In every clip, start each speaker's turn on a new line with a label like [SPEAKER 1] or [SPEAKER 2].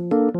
[SPEAKER 1] คุณ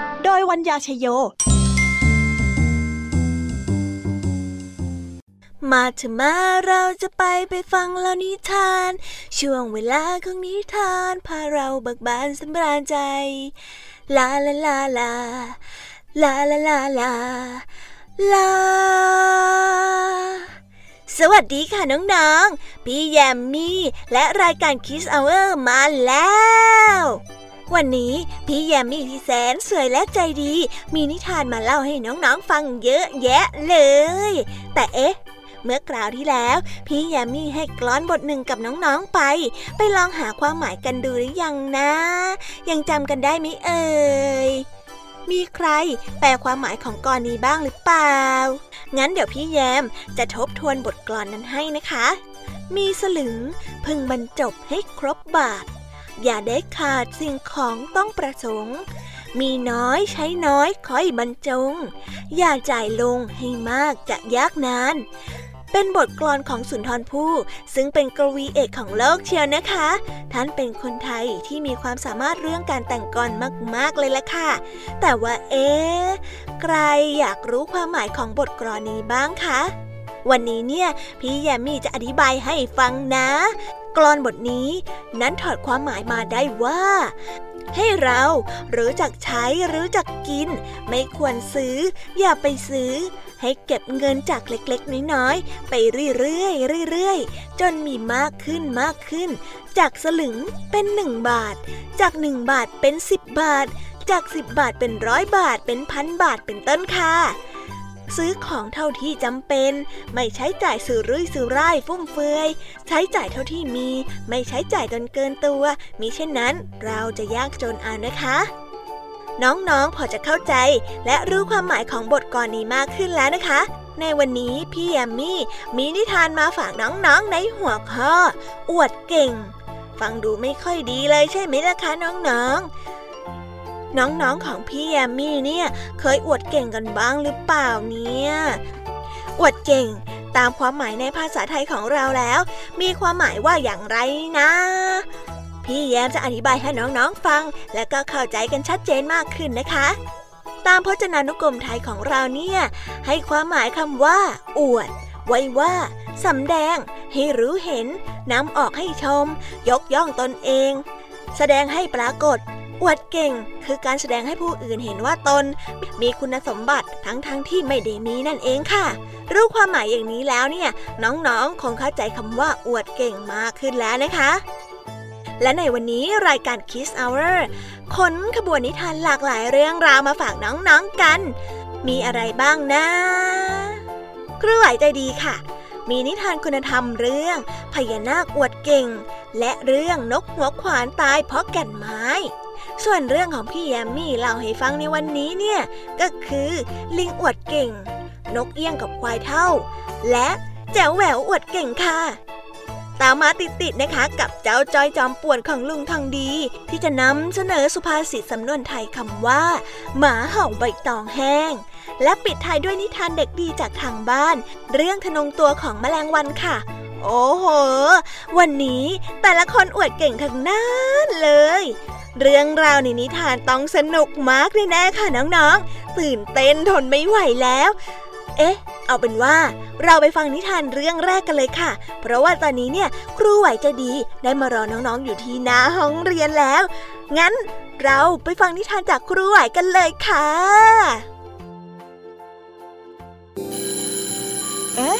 [SPEAKER 1] โดยวัญญาชยโย มาถอะมาเราจะไปไปฟังเล่านิทาน ช่วงเวลาของนิทานพาเราเบิกบานสำราญใจ ลาลาลาลา ลาลาลาลาลาสวัสดีค่ะน้องๆ พี่แยมมี่ และรายการคิสเอาเออร์มาแล้ว วันนี้พี่แยมมี่ที่แสนสวยและใจดี มีนิทานมาเล่าให้น้องๆฟังเยอะแยะเลย แต่เอ๊ะ เมื่อคราวที่แล้ว พี่แยมมี่ให้กลอนบทหนึ่งกับน้องๆไป ไปลองหาความหมายกันดูหรือยังนะ ยังจำกันได้ไหมเอ่ยมีใครแปลความหมายของกรนี้บ้างหรือเปล่า งั้นเดี๋ยวพี่แยมจะทบทวนบทกลอนนั้นให้นะคะ มีสลึงพึงบรรจบให้ครบบาท อย่าได้ขาดสิ่งของต้องประสงค์ มีน้อยใช้น้อยค่อยบรรจง อย่าจ่ายลงให้มากจะยากนานเป็นบทกลอนของสุนทรภู่ซึ่งเป็นกวีเอกของโลกเชียวนะคะ ท่านเป็นคนไทยที่มีความสามารถเรื่องการแต่งกลอนมาก ๆ เลยละค่ะ แต่ว่าเอ๊ใครอยากรู้ความหมายของบทกลอนนี้บ้างคะ วันนี้เนี่ย พี่แยมมี่จะอธิบายให้ฟังนะ กลอนบทนี้ นั้นถอดความหมายมาได้ว่า ให้เรารู้จักใช้รู้จักกิน ไม่ควรซื้อ อย่าไปซื้อ ให้เก็บเงินจากเล็กๆ น้อยๆ ไปเรื่อยๆเรื่อยๆ จนมีมากขึ้นมากขึ้น จากสลึงเป็นหนึ่งบาท จากหนึ่งบาทเป็นสิบบาท จากสิบบาทเป็นร้อยบาทเป็นพันบาทเป็นต้นค่ะ ซื้อของเท่าที่จำเป็น ไม่ใช้จ่ายสื่อรุ่ยสื่อร่ายฟุ่มเฟือย ใช้จ่ายเท่าที่มี ไม่ใช้จ่ายจนเกินตัว มิเช่นนั้น เราจะยากจนเอานะคะน้องๆ พอจะเข้าใจ และรู้ความหมายของบทกรนี้มากขึ้นแล้วนะคะ ในวันนี้พี่แอมมี่มีนิทานมาฝากน้องๆ ในหัวข้อ อวดเก่ง ฟังดูไม่ค่อยดีเลยใช่ไหมล่ะคะน้องๆ น้องๆของพี่แยมมี่เนี่ย เคยอวดเก่งกันบ้างหรือเปล่าเนี่ยอวดเก่ง ตามความหมายในภาษาไทยของเราแล้ว มีความหมายว่าอย่างไรนะพี่แยมจะอธิบายให้น้องๆฟัง และก็เข้าใจกันชัดเจนมากขึ้นนะคะ ตามพจนานุกรมไทยของเราเนี่ย ให้ความหมายคำว่า อวด ไว้ว่าสำแดง ให้รู้เห็นนำออกให้ชม ยกย่องตนเอง แสดงให้ปรากฏ อวดเก่ง คือการแสดงให้ผู้อื่นเห็นว่าตน มีคุณสมบัติทั้งๆทที่ไม่ได้มีนั่นเองค่ะ รู้ความหมายอย่างนี้แล้วเนี่ย น้องๆ คงเข้าใจคำว่าอวดเก่งมากขึ้นแล้วนะคะและในวันนี้รายการ Kiss Hour ขนขบวนนิทานหลากหลายเรื่องราวมาฝากน้องๆกัน มีอะไรบ้างนะ ครูไหวใจดีค่ะ มีนิทานคุณธรรมเรื่อง พญานาคอวดเก่ง และเรื่องนกหัวขวานตายเพราะแก่นไม้ ส่วนเรื่องของพี่แยมมี่เล่าให้ฟังในวันนี้เนี่ย ก็คือลิงอวดเก่ง นกเอี้ยงกับควายเท่า และแจ๋วแหววอวดเก่งค่ะตามมาติดๆนะคะ กับเจ้าจอยจอมป่วนของลุงทองดี ที่จะนำเสนอสุภาษิตสำนวนไทยคำว่า หมาเห่าใบตองแห้ง และปิดท้ายด้วยนิทานเด็กดีจากทางบ้าน เรื่องทนงตัวของแมลงวันค่ะ โอ้โห วันนี้แต่ละคนอวดเก่งทั้งนั้นเลย เรื่องราวในนิทานต้องสนุกมากแน่ๆค่ะน้องๆ ตื่นเต้นทนไม่ไหวแล้ว เอ๊ะ เอาเป็นว่าเราไปฟังนิทานเรื่องแรกกันเลยค่ะ เพราะว่าตอนนี้เนี่ยครูไหวจะดีได้มารอน้องๆอยู่ที่หน้าห้องเรียนแล้ว งั้นเราไปฟังนิทานจากครูไหวกันเลยค่ะ
[SPEAKER 2] เอ๊ะ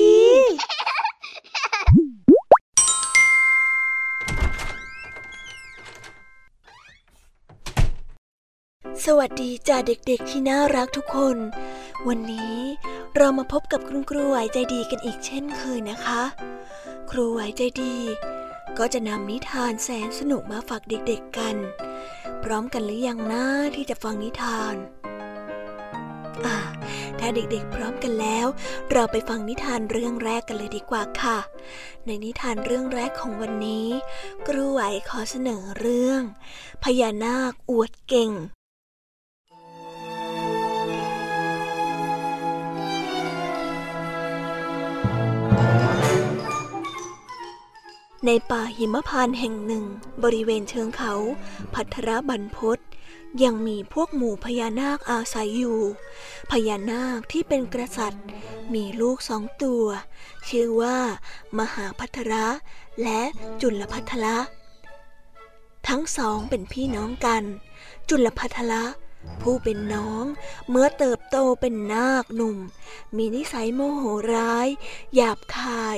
[SPEAKER 1] ี สวัสดีจ้าเด็กๆที่น่ารักทุกคน วันนี้เรามาพบกับคุณครูไหวใจดีกันอีกเช่นเคยนะคะ ครูไหวใจดี ก็จะนำนิทานแสนสนุกมาฝากเด็กๆกัน พร้อมกันหรือยังนะที่จะฟังนิทานอ่าถ้าเด็กๆพร้อมกันแล้ว เราไปฟังนิทานเรื่องแรกกันเลยดีกว่าค่ะ ในนิทานเรื่องแรกของวันนี้ ครูไหวขอเสนอเรื่อง พญานาคอวดเก่ง ในป่าหิมพานต์แห่งหนึ่ง บริเวณเชิงเขา พัทรบันพศยังมีพวกหมู่พญานาคอาศัยอยู่ พญานาคที่เป็นกษัตริย์ มีลูกสองตัว ชื่อว่า มหาพัทระ และจุลพัทระ ทั้งสองเป็นพี่น้องกัน จุลพัทระ ผู้เป็นน้องเมื่อเติบโตเป็นนาคหนุ่ม มีนิสัยโมโหร้าย หยาบคาย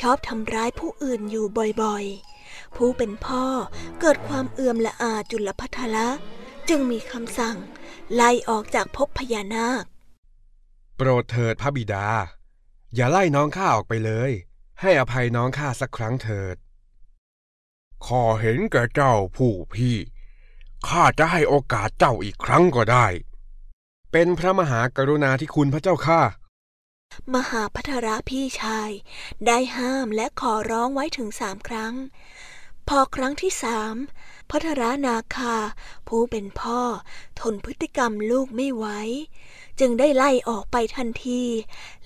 [SPEAKER 1] ชอบทำร้ายผู้อื่นอยู่บ่อยๆ ผู้เป็นพ่อเกิดความเอื่อมละอาจุลพัทละ จึงมีคำสั่ง ไล่ออกจากภพพญานาค
[SPEAKER 3] โปรดเถิดพระบิดา อย่าไล่น้องข้าออกไปเลย ให้อภัยน้องข้าสักครั้งเถิดขอเห็นแก่เจ้าผู้พี่ ข้าจะให้โอกาสเจ้าอีกครั้งก็ได้ เป็นพระมหากรุณาธิคุณพระเจ้าข้า
[SPEAKER 1] มหาพัทระพี่ชาย ได้ห้ามและขอร้องไว้ถึงสามครั้ง พอครั้งที่สามพัทระนาคา ผู้เป็นพ่อ ทนพฤติกรรมลูกไม่ไหวจึงได้ไล่ออกไปทันที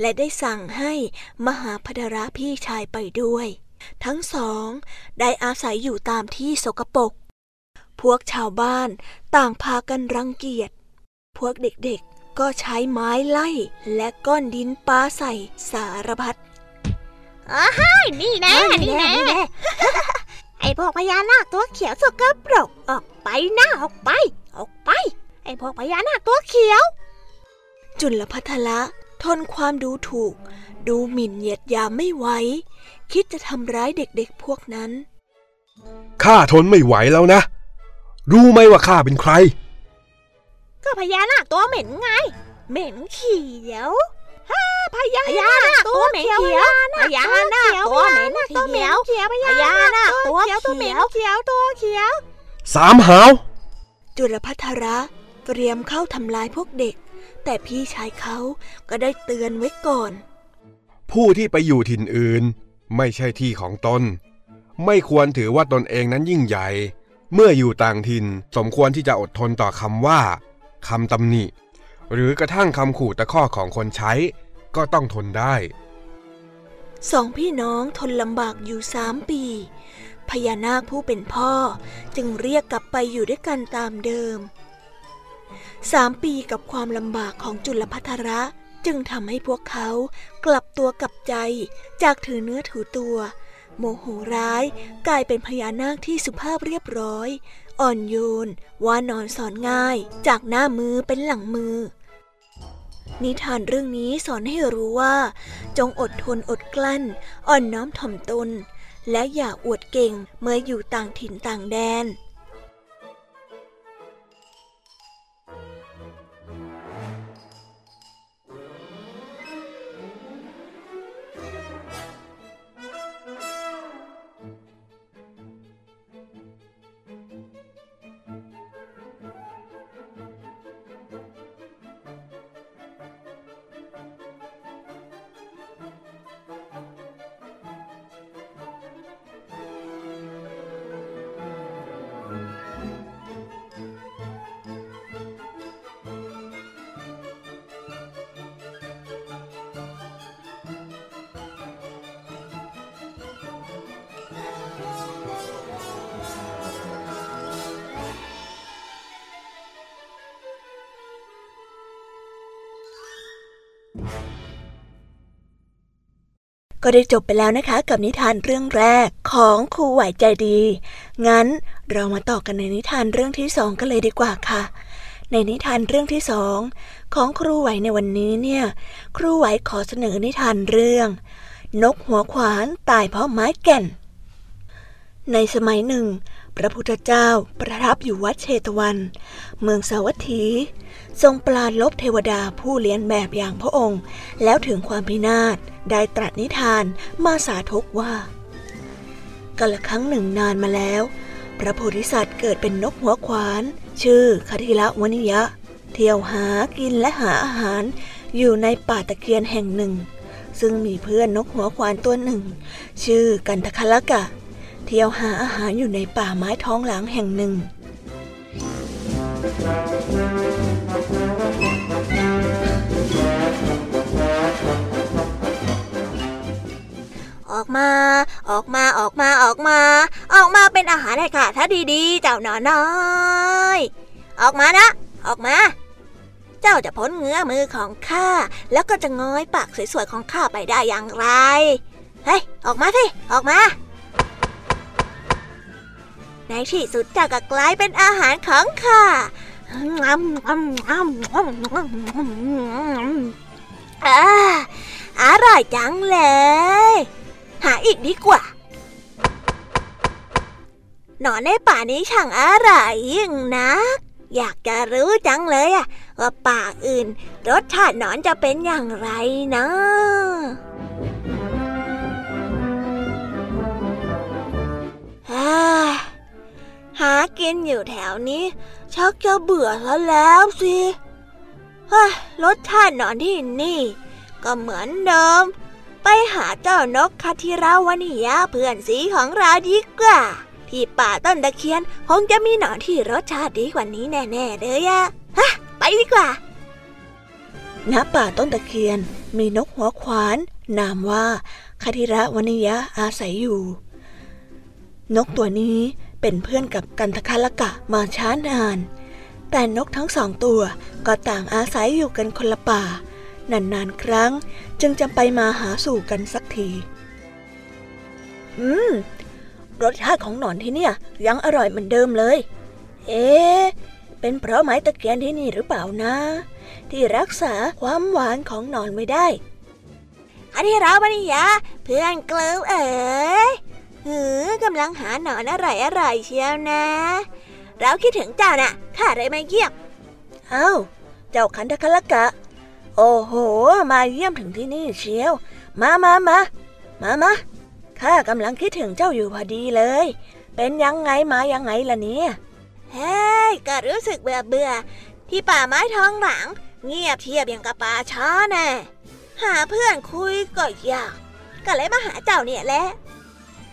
[SPEAKER 1] และได้สั่งให้มหาพัทระพี่ชายไปด้วย ทั้งสอง ได้อาศัยอยู่ตามที่สกปรก พวกชาวบ้านต่างพากันรังเกียจ พวกเด็กๆก็ใช้ไม้ไล่และก้อนดินปาใส่สารพัด
[SPEAKER 4] อ้ายนี่แน่นี่แน่ไอพวกพญานาคตัวเขียวสกปรกออกไปหน้าออกไป ออกไป ไอพวกพญานาคตัวเขียว
[SPEAKER 1] จุลพัทละทนความดูถูก ดูหมิ่นเหยียดหยามไม่ไหวคิดจะทำร้ายเด็กๆพวกนั้น
[SPEAKER 3] ข้าทนไม่ไหวแล้วนะ รู้ไหมว่าข้าเป็นใคร
[SPEAKER 4] ก็พญานาคตัวเหม็นไง เหม็นเขียวฮ่าพญานาคตัวเหม็นเขียวพญานาคตัวเหม็นเขียวพญานาคตัวเขียวตัวเหม็นเขียวตัวเขียว
[SPEAKER 3] สามหาว
[SPEAKER 1] จุลพัทระเตรียมเข้าทำลายพวกเด็ก แต่พี่ชายเขาก็ได้เตือนไว้ก่อน
[SPEAKER 3] ผู้ที่ไปอยู่ถิ่นอื่น ไม่ใช่ที่ของตน ไม่ควรถือว่าตนเองนั้นยิ่งใหญ่ เมื่ออยู่ต่างถิ่นสมควรที่จะอดทนต่อคำว่าคำตำหนิ หรือกระทั่งคำขู่ตะคอของคนใช้ ก็ต้องทนได้
[SPEAKER 1] สองพี่น้องทนลำบากอยู่สามปี พญานาคผู้เป็นพ่อจึงเรียกกลับไปอยู่ด้วยกันตามเดิมสามปีกับความลำบากของจุลพัทระจึงทำให้พวกเขากลับตัวกลับใจจากถือเนื้อถือตัว โมโหร้าย กลายเป็นพญานาคที่สุภาพเรียบร้อย อ่อนโยน ว่านอนสอนง่าย จากหน้ามือเป็นหลังมือ นิทานเรื่องนี้สอนให้รู้ว่า จงอดทนอดกลั้น อ่อนน้อมถ่อมตน
[SPEAKER 2] และอย่าอวดเก่งเมื่ออยู่ต่างถิ่นต่างแดน ก็ได้จบไปแล้วนะคะกับนิทานเรื่องแรกของครูไหวใจดี งั้นเรามาต่อกันในนิทานเรื่องที่สองกันเลยดีกว่าค่ะ ในนิทานเรื่องที่สองของครูไหวในวันนี้เนี่ย ครูไหวขอเสนอนิทานเรื่อง นกหัวขวานตายเพราะไม้แก่น ในสมัยหนึ่ง พระพุทธเจ้าประทับอยู่วัดเชตวัน เมืองสาวัตถี ทรงปราลบเทวดาผู้เลี้ยนแบบอย่างพระองค์ แล้วถึงความพินาศได้ตรัสนิทานมาสาธกว่ากันละครั้งหนึ่งนานมาแล้ว พระโพธิสัตว์เกิดเป็นนกหัวขวาน ชื่อคทิละวนิยะ เที่ยวหากินและหาอาหารอยู่ในป่าตะเคียนแห่งหนึ่ง ซึ่งมีเพื่อนนกหัวขวานตัวหนึ่ง ชื่อกันทคละกะ เที่ยวหาอาหารอยู่ในป่าไม้ท้องหลังแห่งหนึ่ง
[SPEAKER 1] ออกมา ออกมา ออกมา ออกมา ออกมาเป็นอาหารให้ข้าถ้าดีๆ เจ้าหนอน้อย ออกมานะ ออกมา เจ้าจะพ้นเงื้อมือของข้า แล้วก็จะง้อยปากสวยๆของข้าไปได้อย่างไร เฮ้ย ออกมาสิ ออกมา ในที่สุดเจ้าก็กลายเป็นอาหารของข้าอาอร่อยจังเลย หาอีกดีกว่า หนอนในป่านี้ช่างอร่อยยิ่งนัก อยากจะรู้จังเลยอะว่าป่าอื่น รสชาติหนอนจะเป็นอย่างไรนะ หากินอยู่แถวนี้ ชักจะเบื่อแล้วแล้วสิรสชาติหนอนที่นี่ ก็เหมือนเดิม ไปหาเจ้านกคาทิราวนิยาเพื่อนสีของเราดีกว่า ที่ป่าต้นตะเคียนคงจะมีหนอนที่รสชาติดีกว่านี้แน่ๆเลยอะฮะ ไปดีกว่า
[SPEAKER 2] ณป่าต้นตะเคียนมีนกหัวขวาน นามว่าคาทิระวนิยะอาศัยอยู่ นกตัวนี้ เป็นเพื่อนกับกันทคลกะมาช้านาน แต่นกทั้งสองตัวก็ต่างอาศัยอยู่กันคนละป่า นานๆครั้งจึงจะไปมาหาสู่กันสักที อืม รสชาติของหนอนที่เนี่ย ยังอร่อยเหมือนเดิมเลย เอ๊เป็นเพราะไม้ตะเกียนที่นี่หรือเปล่านะ ที่รักษาความหวานของหนอนไว้ได้
[SPEAKER 1] อันที่เราบริยาเพื่อนกลือเอ๋ย หือกำลังหาหนอนอร่อยอร่อยเชียวนะ เราคิดถึงเจ้านะ่ะข้าเลยมาเยี่ยม
[SPEAKER 2] เอ้าเจ้าคันทคละกะ โอ้โห มาเยี่ยมถึงที่นี่เชียว มามามามามาข้ากำลังคิดถึงเจ้าอยู่พอดีเลย เป็นยังไงมายังไงล่ะเนี่ย
[SPEAKER 1] เฮ้ยก็รู้สึกเบื่อเบื่อที่ป่าไม้ท้องหลัง เงียบเทียบอย่างกับป่าช้าแน่หาเพื่อนคุยก็ยาก ก็เลยมาหาเจ้าเนี่ยแหละ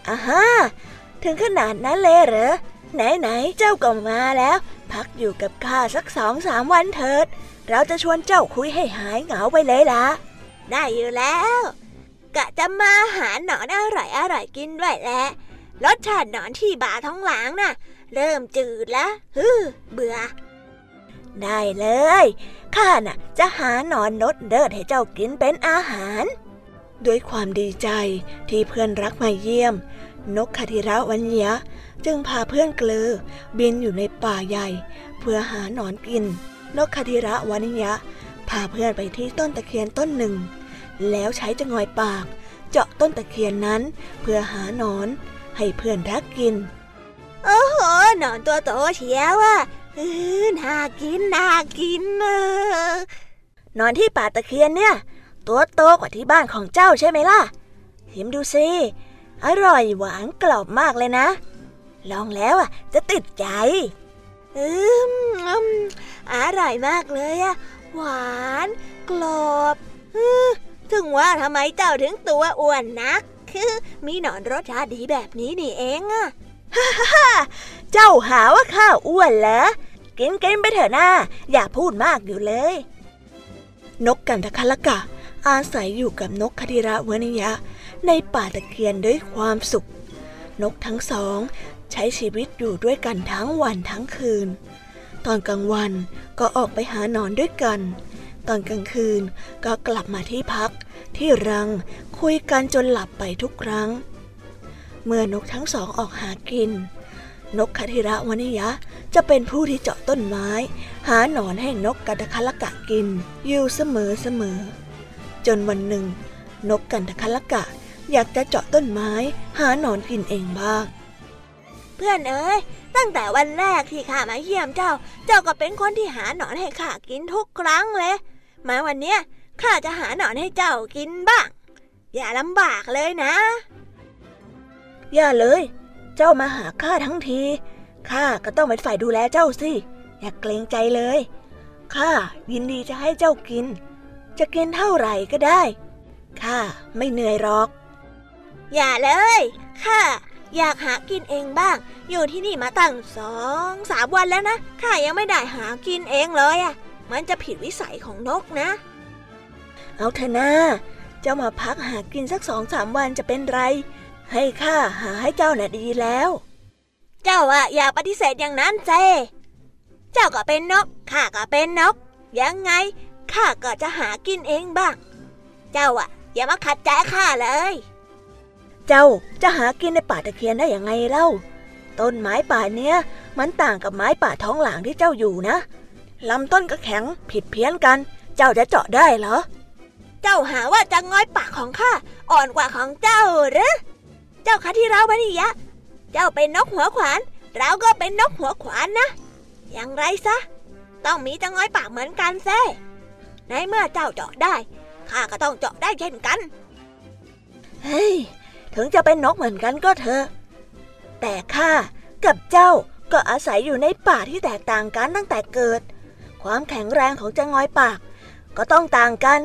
[SPEAKER 2] อาฮะถึงขนาดนั้นเลยเหรอ ไหนไหนเจ้าก็มาแล้ว พักอยู่กับข้าสักสองสามวันเถิด เราจะชวนเจ้าคุยให้หายเหงาไปเลยล่ะ
[SPEAKER 1] ได้อยู่แล้ว กะจะมาหาหนอนอร่อยอร่อยกินด้วยแหละรสชาติหนอนที่บาท้องหลังน่ะ เริ่มจืดแล้วฮึเบื่อ
[SPEAKER 2] ได้เลย ข้าน่ะ จะหาหนอนนดเดิดให้เจ้ากินเป็นอาหาร ด้วยความดีใจที่เพื่อนรักมาเยี่ยม นกคาธิระวันยะจึงพาเพื่อนเกลือบินอยู่ในป่าใหญ่ เพื่อหาหนอนกิน นกคธิระวานิยะพาเพื่อนไปที่ต้นตะเคียนต้นหนึ่ง แล้วใช้จงอยปาก เจาะต้นตะเคียนนั้น เพื่อหาหนอน ให้เพื่อนรักกิน
[SPEAKER 1] โอ้โหหนอนตัวโตเชียวอะน่ากินน่ากินเอ
[SPEAKER 2] นอนที่ป่าตะเคียนเนี่ย ตัวโตกว่าที่บ้านของเจ้าใช่ไหมล่ะชิมดูสิ อร่อยหวานกรอบมากเลยนะ ลองแล้วอะ จะติดใจ
[SPEAKER 1] อืมอร่อยมากเลยอะหวานกรอบถึงว่าทำไมเจ้าถึงตัวอ้วนนัก คือมีหนอนรสชาติดีแบบนี้นี่เองอะ
[SPEAKER 2] ฮ่าฮ่าเจ้าหาว่าข้าอ้วนเหรอกินกินไปเถอะหน้า อย่าพูดมากอยู่เลย นกกันทะคละกะ อาศัยอยู่กับนกคดิระวนิยะ ในป่าตะเคียนด้วยความสุข นกทั้งสอง ใช้ชีวิตอยู่ด้วยกันทั้งวันทั้งคืน ตอนกลางวันก็ออกไปหานอนด้วยกัน ตอนกลางคืนก็กลับมาที่พัก ที่รังคุยกันจนหลับไปทุกครั้ง เมื่อนกทั้งสองออกหากิน นกคธิระวนิยะจะเป็นผู้ที่เจาะต้นไม้ หาหนอนให้นกกัตคละกะกินอยู่เสมอเสมอจนวันหนึ่ง นกกันตคละกะ อยากจะเจาะต้นไม้ หาหนอนกินเองบ้าง
[SPEAKER 1] เพื่อนเอ้ยตั้งแต่วันแรกที่ข้ามาเยี่ยมเจ้า เจ้าก็เป็นคนที่หาหนอนให้ข้ากินทุกครั้งเลย มาวันเนี้ยข้าจะหาหนอนให้เจ้ากินบ้าง อย่าลำบากเลยนะ
[SPEAKER 2] อย่าเลย เจ้ามาหาข้าทั้งทีข้าก็ต้องเป็นฝ่ายดูแลเจ้าสิอย่าเกรงใจเลยข้ายินดีจะให้เจ้ากิน จะกินเท่าไหร่ก็ได้ข้าไม่เหนื่อยหรอก
[SPEAKER 1] อย่าเลยข้าอยากหากินเองบ้าง อยู่ที่นี่มาตั้งสองสามวันแล้วนะข้ายังไม่ได้หากินเองเลยอะ มันจะผิดวิสัยของนกนะ
[SPEAKER 2] เอาเถอะนะเจ้ามาพักหากินสักสองสามวันจะเป็นไร ให้ข้าหาให้เจ้าน่ะดีแล้ว
[SPEAKER 1] เจ้าอะอย่าปฏิเสธอย่างนั้นเจ เจ้าก็เป็นนกข้าก็เป็นนก ยังไงข้าก็จะหากินเองบ้าง เจ้าอะอย่ามาขัดใจข้าเลย
[SPEAKER 2] เจ้าจะหากินในป่าตะเคียนได้อย่างไงเล่า ต้นไม้ป่าเนี้ยมันต่างกับไม้ป่าท้องหลางที่เจ้าอยู่นะลำต้นก็แข็งผิดเพี้ยนกัน เจ้าจะเจาะได้เหรอ
[SPEAKER 1] เจ้าหาว่าจะง้อยปากของข้าอ่อนกว่าของเจ้าหรือ เจ้าคะที่เราวนิยะ เจ้าเป็นนกหัวขวาน เราก็เป็นนกหัวขวานนะ อย่างไรซะ ต้องมีจังง้อยปากเหมือนกันแซ่ในเมื่อเจ้าเจาะได้ข้าก็ต้องเจาะได้เช่นกัน
[SPEAKER 2] เฮ้ย ถึงจะเป็นนกเหมือนกันก็เถอะ แต่ข้ากับเจ้าก็อาศัยอยู่ในป่าที่แตกต่างกันตั้งแต่เกิด ความแข็งแรงของจังง้อยปาก ก็ต้องต่างกัน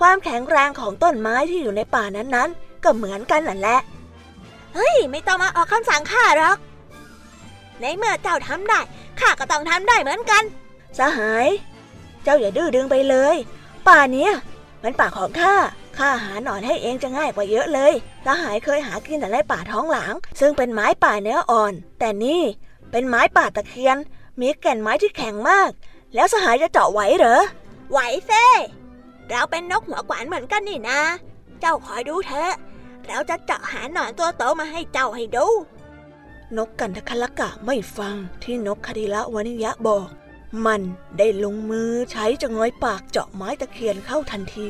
[SPEAKER 2] ความแข็งแรงของต้นไม้ที่อยู่ในป่านั้นๆ ก็เหมือนกันนั่นแหละ
[SPEAKER 1] เฮ้ย ไม่ต้องมาออกคำสั่งข้าหรอก ในเมื่อเจ้าทำได้ข้าก็ต้องทำได้เหมือนกัน
[SPEAKER 2] สหาย เจ้าอย่าดื้อดึงไปเลย ป่าเนี้ยมันป่าของข้า ข้าหาหนอนให้เองจะง่ายกว่าเยอะเลยสหายเคยหากินแต่ในป่าท้องหลัง ซึ่งเป็นไม้ป่าเนื้ออ่อน แต่นี่เป็นไม้ป่าตะเคียน มีแก่นไม้ที่แข็งมาก แล้วสหายจะเจาะไหวเหรอ
[SPEAKER 1] ไหวเซ่เราเป็นนกหัวกวานเหมือนกันนี่นะ เจ้าคอยดูเถอะ เราจะเจาะหาหนอนตัวโตมาให้เจ้าให้ดู
[SPEAKER 2] นกกันทคละกะไม่ฟังที่นกคดีละวนิยะบอก มันได้ลงมือใช้จะง้อยปากเจาะไม้ตะเคียนเข้าทันที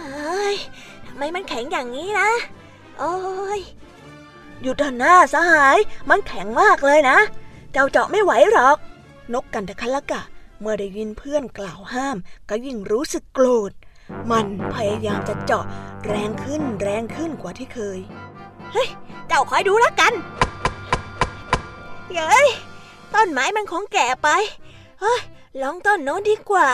[SPEAKER 1] เฮ้ยทำไมมันแข็งอย่างนี้นะ โอ้ย
[SPEAKER 2] หยุดหน้าสหาย มันแข็งมากเลยนะ เจ้าเจาะไม่ไหวหรอก นกกันทคละกะ เมื่อได้ยินเพื่อนกล่าวห้าม ก็ยิ่งรู้สึกโกรธ มันพยายามจะเจาะแรงขึ้นแรงขึ้นกว่าที่เคย
[SPEAKER 1] เฮ้ย เจ้าคอยดูแล้วกันเฮ้ย ต้นไม้มันคงแก่ไป เฮ้ย ลองต้นโน้นดีกว่า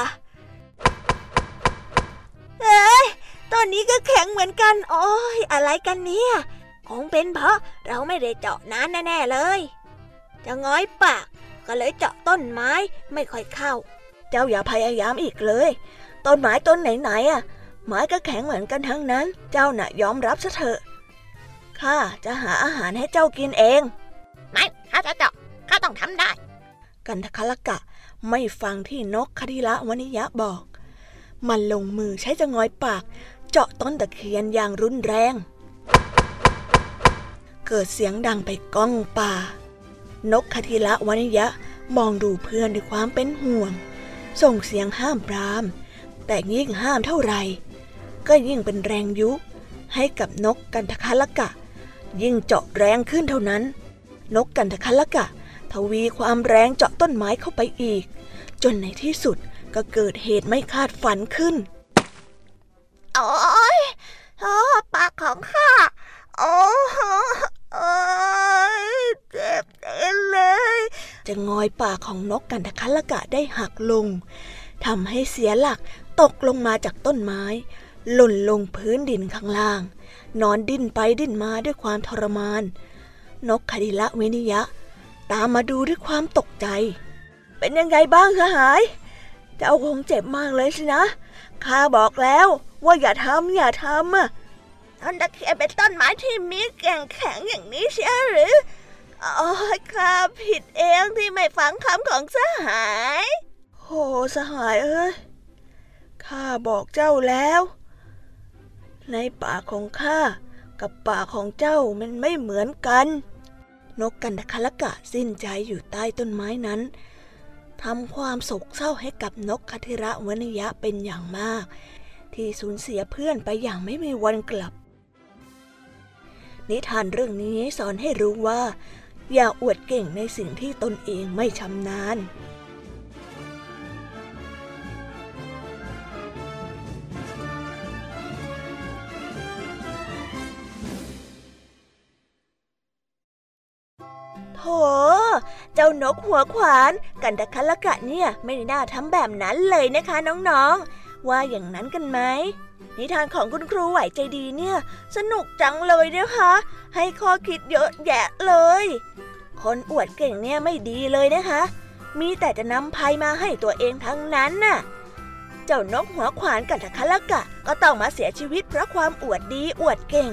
[SPEAKER 1] เฮ้ยต้นนี้ก็แข็งเหมือนกัน โอ้ยอะไรกันเนี่ย คงเป็นเพราะเราไม่ได้เจาะนานแน่ๆเลย จะง้อยปาก ก็เลยเจาะต้นไม้ไม่ค่อยเข้า
[SPEAKER 2] เจ้าอย่าพยายามอีกเลย ต้นไม้ต้นไหนๆอะ ไม้ก็แข็งเหมือนกันทั้งนั้น เจ้าน่ะยอมรับซะเถอะ ข้าจะหาอาหารให้เจ้ากินเอง
[SPEAKER 4] ไม่ ข้าจะเจาะ ข้าต้องทำได้
[SPEAKER 2] กันทคลกะ ไม่ฟังที่นกคดีละวนิยะบอก มันลงมือใช้จะงอยปาก เจาะต้นตะเคียนอย่างรุนแรง เกิดเสียงดังไปก้องป่า นกคดีละวนิยะมองดูเพื่อนด้วยความเป็นห่วง ส่งเสียงห้ามปราม แต่ยิ่งห้ามเท่าไหร่ก็ยิ่งเป็นแรงยุ ให้กับนกกันทะคละกะ ยิ่งเจาะแรงขึ้นเท่านั้น นกกันทะคละกะ ทวีความแรงเจาะต้นไม้เข้าไปอีก จนในที่สุด ก็เกิดเหตุไม่คาดฝันขึ้น
[SPEAKER 4] โอ้ยโอ้ปากของข้า โอ้โอ้ยเจ็บเลย
[SPEAKER 2] จะงอยปากของนกกันทะคละกะได้หักลงทำให้เสียหลักตกลงมาจากต้นไม้ หล่นลงพื้นดินข้างล่าง นอนดิ้นไปดิ้นมาด้วยความทรมาน นกคดิละเวนิยะ ตามมาดูด้วยความตกใจ เป็นยังไงบ้างสหาย เจ้าคงเจ็บมากเลยสินะ ข้าบอกแล้วว่าอย่าทำอย่าทำอะ
[SPEAKER 4] ต้นตะเคียนเป็นต้นไม้ที่มีแก่งแข็งอย่างนี้ใช่หรืออ๋อข้าผิดเองที่ไม่ฟังคำของสหาย
[SPEAKER 2] โหสหายเอ้ย ข้าบอกเจ้าแล้ว ในป่าของข้ากับป่าของเจ้ามันไม่เหมือนกัน นกกันทะคละกะสิ้นใจอยู่ใต้ต้นไม้นั้น ทำความโศกเศร้าให้กับนกคธิระวนิยะเป็นอย่างมาก ที่สูญเสียเพื่อนไปอย่างไม่มีวันกลับ นิทานเรื่องนี้สอนให้รู้ว่า อย่าอวดเก่งในสิ่งที่ตนเองไม่ชำนาญ กหัวขวานกันตะคัละกะเนี่ยไม่น่าทำแบบนั้นเลยนะคะน้องๆ ว่าอย่างนั้นกันไหมนิทานของคุณครูไหวใจดีเนี่ย สนุกจังเลยนะคะ ให้ข้อคิดเยอะแยะเลย คนอวดเก่งเนี่ยไม่ดีเลยนะคะ มีแต่จะนำภัยมาให้ตัวเองทั้งนั้นน่ะ เจ้านกหัวขวานกันตะคัละกะ ก็ต้องมาเสียชีวิตเพราะความอวดดีอวดเก่ง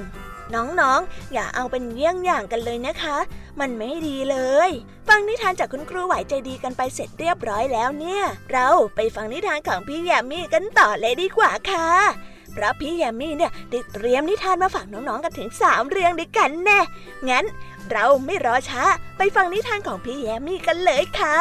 [SPEAKER 2] น้องๆอย่าเอาเป็นเยี่ยงอย่างกันเลยนะคะ มันไม่ดีเลย ฟังนิทานจากคุณครูไหวใจดีกันไปเสร็จเรียบร้อยแล้วเนี่ย เราไปฟังนิทานของพี่แยมมี่กันต่อเลยดีกว่าค่ะเพราะพี่แยมมี่เนี่ยได้เตรียมนิทานมาฝากน้องๆกันถึงสามเรื่องด้วยกันแน่ งั้นเราไม่รอช้า ไปฟังนิทานของพี่แยมมี่กันเลยค่ะ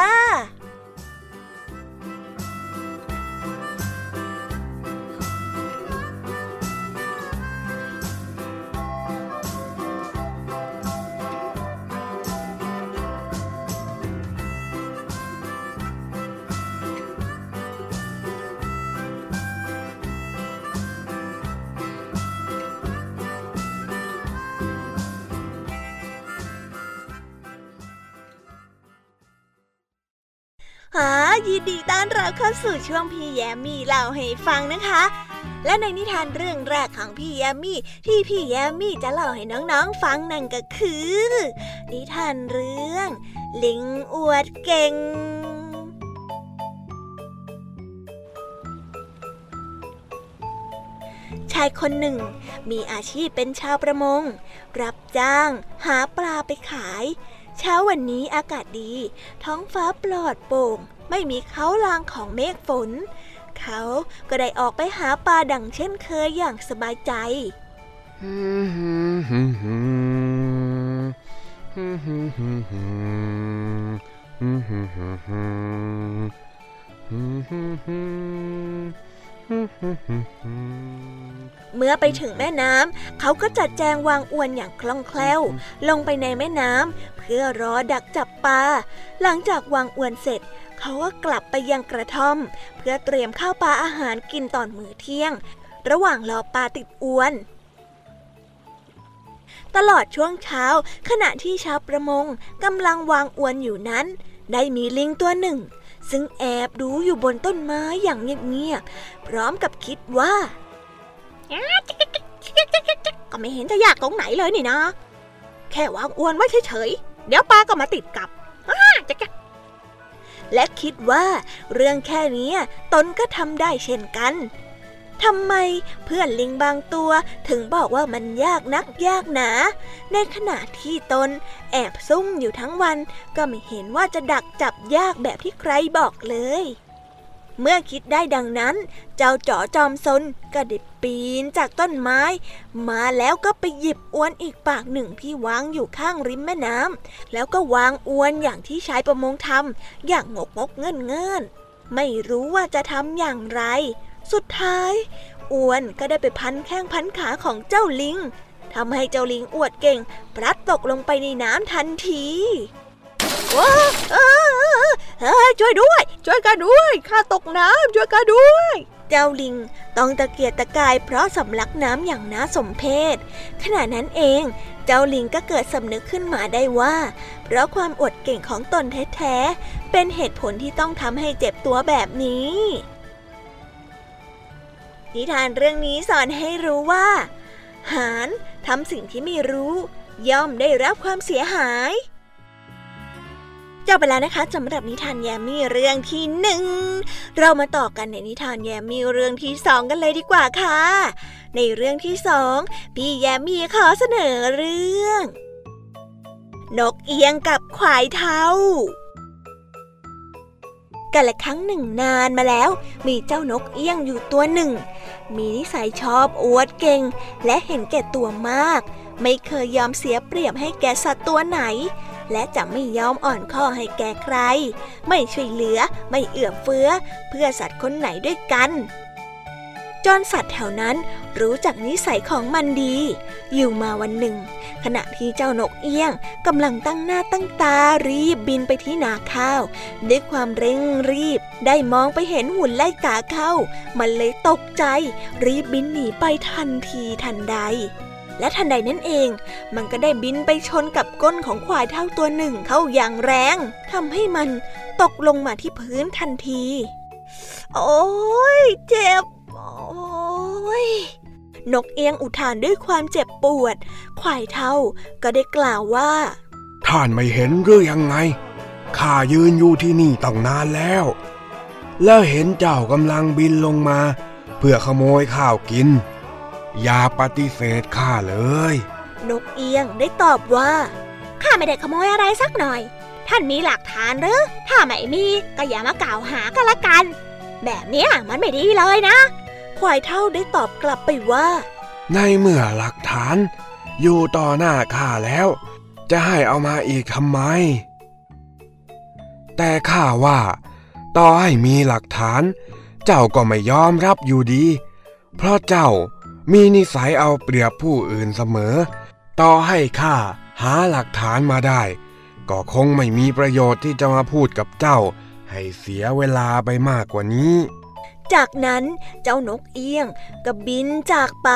[SPEAKER 1] ฮะยินดีต้อนรับเข้าสู่ช่วงพี่แยมมี่เล่าให้ฟังนะคะ และในนิทานเรื่องแรกของพี่แยมมี่ที่พี่แยมมี่จะเล่าให้น้องๆฟังนั่นก็คือ นิทานเรื่อง ลิงอวดเก่ง ชายคนหนึ่ง มีอาชีพเป็นชาวประมง รับจ้าง หาปลาไปขาย เช้าวันนี้อากาศดี ท้องฟ้าปลอดโปร่ง ไม่มีเขาลางของเมฆฝน เขาก็ได้ออกไปหาปลาดังเช่นเคยอย่างสบายใจเมื่อไปถึงแม่น้ำเขาก็จัดแจงวางอวนอย่างคล่องแคล่ว ลงไปในแม่น้ำ พื่อรอดักจับปลา หลังจากวางอวนเสร็จ เขาก็กลับไปยังกระท่อม เพื่อเตรียมข้าวปลาอาหารกินตอนมื้อเที่ยง ระหว่างรอปลาติดอวนตลอดช่วงเช้า ขณะที่ชาวประมงกำลังวางอวนอยู่นั้น ได้มีลิงตัวหนึ่ง ซึ่งแอบดูอยู่บนต้นไม้อย่างเงียบๆพร้อมกับคิดว่าก็ไม่เห็นจะยากตรงไหนเลยนี่นะ แค่วางอวนไว้เฉยๆ เดี๋ยวปลาก็มาติดกับและคิดว่าเรื่องแค่นี้ตนก็ทำได้เช่นกันทำไมเพื่อนลิงบางตัวถึงบอกว่ามันยากนักยากหนา ในขณะที่ตนแอบซุ่มอยู่ทั้งวัน ก็ไม่เห็นว่าจะดักจับยากแบบที่ใครบอกเลย เมื่อคิดได้ดังนั้น เจ้าจ๋อจอมซนก็ได้ปีนจากต้นไม้ มาแล้วก็ไปหยิบอวนอีกปากหนึ่งที่วางอยู่ข้างริมแม่น้ำแล้วก็วางอวนอย่างที่ชายประมงทำอย่างงกงกเงินเงินไม่รู้ว่าจะทำอย่างไร สุดท้ายอ้วนก็ได้ไปพันแข้งพันขาของเจ้าลิงทำให้เจ้าลิงอวดเก่ง พลัดตกลงไปในน้ำทันที ช่วยด้วย ช่วยกันด้วยข้าตกน้ำช่วยกันด้วย เจ้าลิงต้องตะเกียกตะกายเพราะสำลักน้ำอย่างน่าสมเพชขณะนั้นเอง เจ้าลิงก็เกิดสำนึกขึ้นมาได้ว่า เพราะความอดเก่งของตนแท้ๆเป็นเหตุผลที่ต้องทำให้เจ็บตัวแบบนี้ นิทานเรื่องนี้สอนให้รู้ว่า หานทำสิ่งที่ไม่รู้ ย่อมได้รับความเสียหาย จบไปแล้วนะคะสำหรับนิทานแยมมี่เรื่องที่หนึ่งเรามาต่อกันในนิทานแยมมี่เรื่องที่สองกันเลยดีกว่าค่ะ ในเรื่องที่สองพี่แยมมี่ขอเสนอเรื่อง นกเอียงกับควายเทากันละครั้งหนึ่งนานมาแล้ว มีเจ้านกเอี้ยงอยู่ตัวหนึ่ง มีนิสัยชอบอวดเก่ง และเห็นแก่ตัวมาก ไม่เคยยอมเสียเปรียบให้แก่สัตว์ตัวไหน และจะไม่ยอมอ่อนข้อให้แก่ใคร ไม่ช่วยเหลือไม่เอื้อเฟื้อ เพื่อสัตว์คนไหนด้วยกันจนสัตว์แถวนั้นรู้จักนิสัยของมันดี อยู่มาวันหนึ่ง ขณะที่เจ้านกเอี้ยงกำลังตั้งหน้าตั้งตารีบบินไปที่นาข้าว ด้วยความเร่งรีบ ได้มองไปเห็นหุ่นไล่กาเข้า มันเลยตกใจ รีบบินหนีไปทันทีทันใด และทันใดนั้นเอง มันก็ได้บินไปชนกับก้นของควายเท่าตัวหนึ่งเข้าอย่างแรงทำให้มันตกลงมาที่พื้นทันที โอ้ยเจ็บ โอ้ยนกเอียงอุทานด้วยความเจ็บปวด ควายเท่าก็ได้กล่าวว่า
[SPEAKER 3] ท่านไม่เห็นหรือยังไง ข้ายืนอยู่ที่นี่ตั้งนานแล้ว แล้วเห็นเจ้ากำลังบินลงมา เพื่อขโมยข้าวกิน อย่าปฏิเสธข้าเลย
[SPEAKER 1] นกเอียงได้ตอบว่า
[SPEAKER 4] ข้าไม่ได้ขโมยอะไรสักหน่อย ท่านมีหลักฐานหรือ ถ้าไม่มีก็อย่ามากล่าวหากันละกัน แบบเนี้ยมันไม่ดีเลยนะ
[SPEAKER 1] ควายเท่าได้ตอบกลับไปว่า
[SPEAKER 3] ในเมื่อหลักฐาน อยู่ต่อหน้าข้าแล้ว จะให้เอามาอีกทำไม แต่ข้าว่า ต่อให้มีหลักฐาน เจ้าก็ไม่ยอมรับอยู่ดี เพราะเจ้า มีนิสัยเอาเปรียบผู้อื่นเสมอ ต่อให้ข้าหาหลักฐานมาได้ ก็คงไม่มีประโยชน์ที่จะมาพูดกับเจ้า ให้เสียเวลาไปมากกว่านี้
[SPEAKER 1] จากนั้นเจ้านกเอี้ยงก็บินจากไป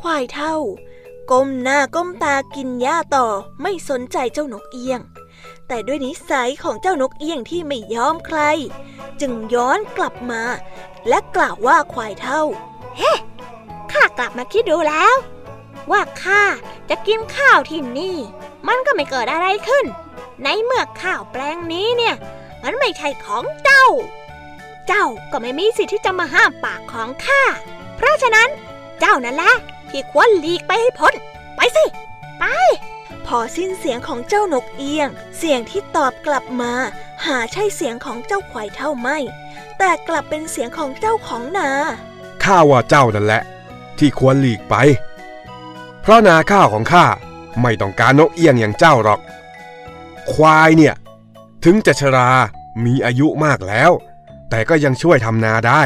[SPEAKER 1] ควายเท่า ก้มหน้าก้มตากินหญ้าต่อไม่สนใจเจ้านกเอี้ยง แต่ด้วยนิสัยของเจ้านกเอี้ยงที่ไม่ยอมใคร จึงย้อนกลับมา และกล่าวว่าควายเท่า
[SPEAKER 4] เฮ้ ข้ากลับมาคิดดูแล้ว ว่าข้าจะกินข้าวที่นี่ มันก็ไม่เกิดอะไรขึ้น ในเมื่อข้าวแปลงนี้เนี่ย มันไม่ใช่ของเจ้า เจ้าก็ไม่มีสิทธิ์ที่จะมาห้ามปากของข้า เพราะฉะนั้นเจ้านั่นแหละที่ควรหลีกไปให้พ้น ไปสิ ไป
[SPEAKER 1] พอสิ้นเสียงของเจ้านกเอียง เสียงที่ตอบกลับมา หาใช่เสียงของเจ้าควายเท่าไม่ แต่กลับเป็นเสียงของเจ้าของนา
[SPEAKER 3] ข้าว่าเจ้านั่นแหละ ที่ควรหลีกไป เพราะนาข้าวของข้าไม่ต้องการนกเอี้ยงอย่างเจ้าหรอก ควายเนี่ย ถึงจะชรา มีอายุมากแล้ว แต่ก็ยังช่วยทำนาได้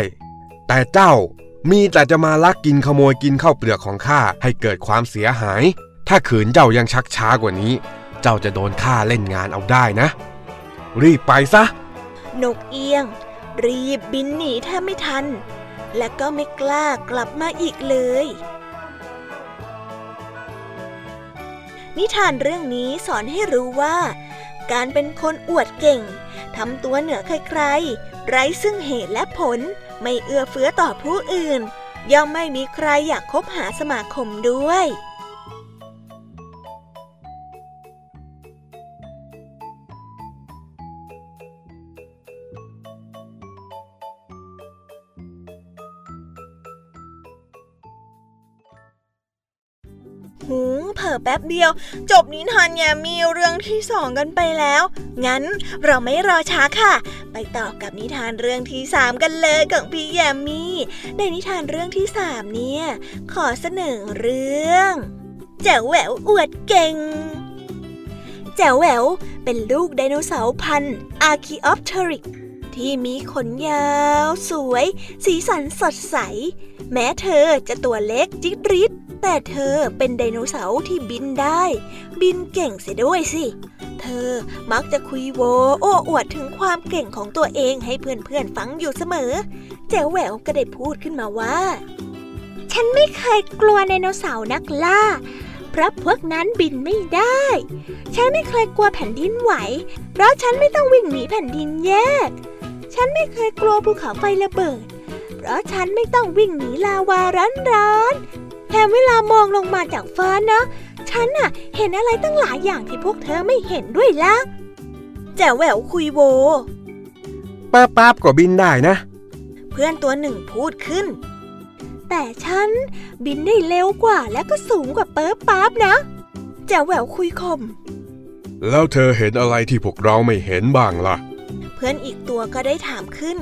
[SPEAKER 3] แต่เจ้ามีแต่จะมาลักกินขโมยกินข้าวเปลือกของข้าให้เกิดความเสียหาย ถ้าขืนเจ้ายังชักช้ากว่านี้ เจ้าจะโดนข้าเล่นงานเอาได้นะ รีบไปซะ
[SPEAKER 1] นกเอี้ยง รีบบินหนีแทบไม่ทัน และก็ไม่กล้ากลับมาอีกเลย นิทานเรื่องนี้สอนให้รู้ว่า การเป็นคนอวดเก่งทำตัวเหนือใครๆไร้ซึ่งเหตุและผล ไม่เอื้อเฟื้อต่อผู้อื่น ย่อมไม่มีใครอยากคบหาสมาคมด้วย หูเผ่อแป๊บเดียว จบนิทานแยมมีเรื่องที่สองกันไปแล้ว งั้นเราไม่รอช้าค่ะ ไปต่อกับนิทานเรื่องที่สามกันเลยของพี่แยมมี่ในนิทานเรื่องที่สามเนี่ย ขอเสนอเรื่องแจ๋วแหววอวดเก่งแจ๋วแหววเป็นลูกไดโนเสาร์พันธุ์อาร์คีออปเทอริกซ์ ที่มีขนยาว สวย สีสันสดใส แม้เธอจะตัวเล็กจิตริด แต่เธอเป็นไดโนเสาร์ที่บินได้ บินเก่งเสียด้วยสิ เธอมักจะคุยโว โอ้อวดถึงความเก่งของตัวเองให้เพื่อนๆฟังอยู่เสมอ แจ๋วแหววก็ได้พูดขึ้นมาว่า
[SPEAKER 4] ฉันไม่เคยกลัวไดโนเสาร์นักล่าเพราะพวกนั้นบินไม่ได้ ฉันไม่เคยกลัวแผ่นดินไหว เพราะฉันไม่ต้องวิ่งหนีแผ่นดินแยก ฉันไม่เคยกลัวภูเขาไฟระเบิด เพราะฉันไม่ต้องวิ่งหนีลาวาร้อนๆแถ มเวลามองลงมาจากฟ้านะ ฉันน่ะ เห็นอะไรตั้งหลายอย่างที่พวกเธอไม่เห็นด้วยละ
[SPEAKER 1] แจ๋วแหววคุยโว
[SPEAKER 3] ป้าป๊าบก็บินได้นะ
[SPEAKER 1] เพื่อนตัวหนึ่งพูดขึ้น
[SPEAKER 4] แต่ฉันบินได้เร็วกว่าและก็สูงกว่าเปิร์ป๊าบนะ
[SPEAKER 1] แจ๋วแหววคุยคม
[SPEAKER 3] แล้วเธอเห็นอะไรที่พวกเราไม่เห็นบ้างล่ะ
[SPEAKER 1] เพื่อนอีกตัวก็ได้ถามขึ้น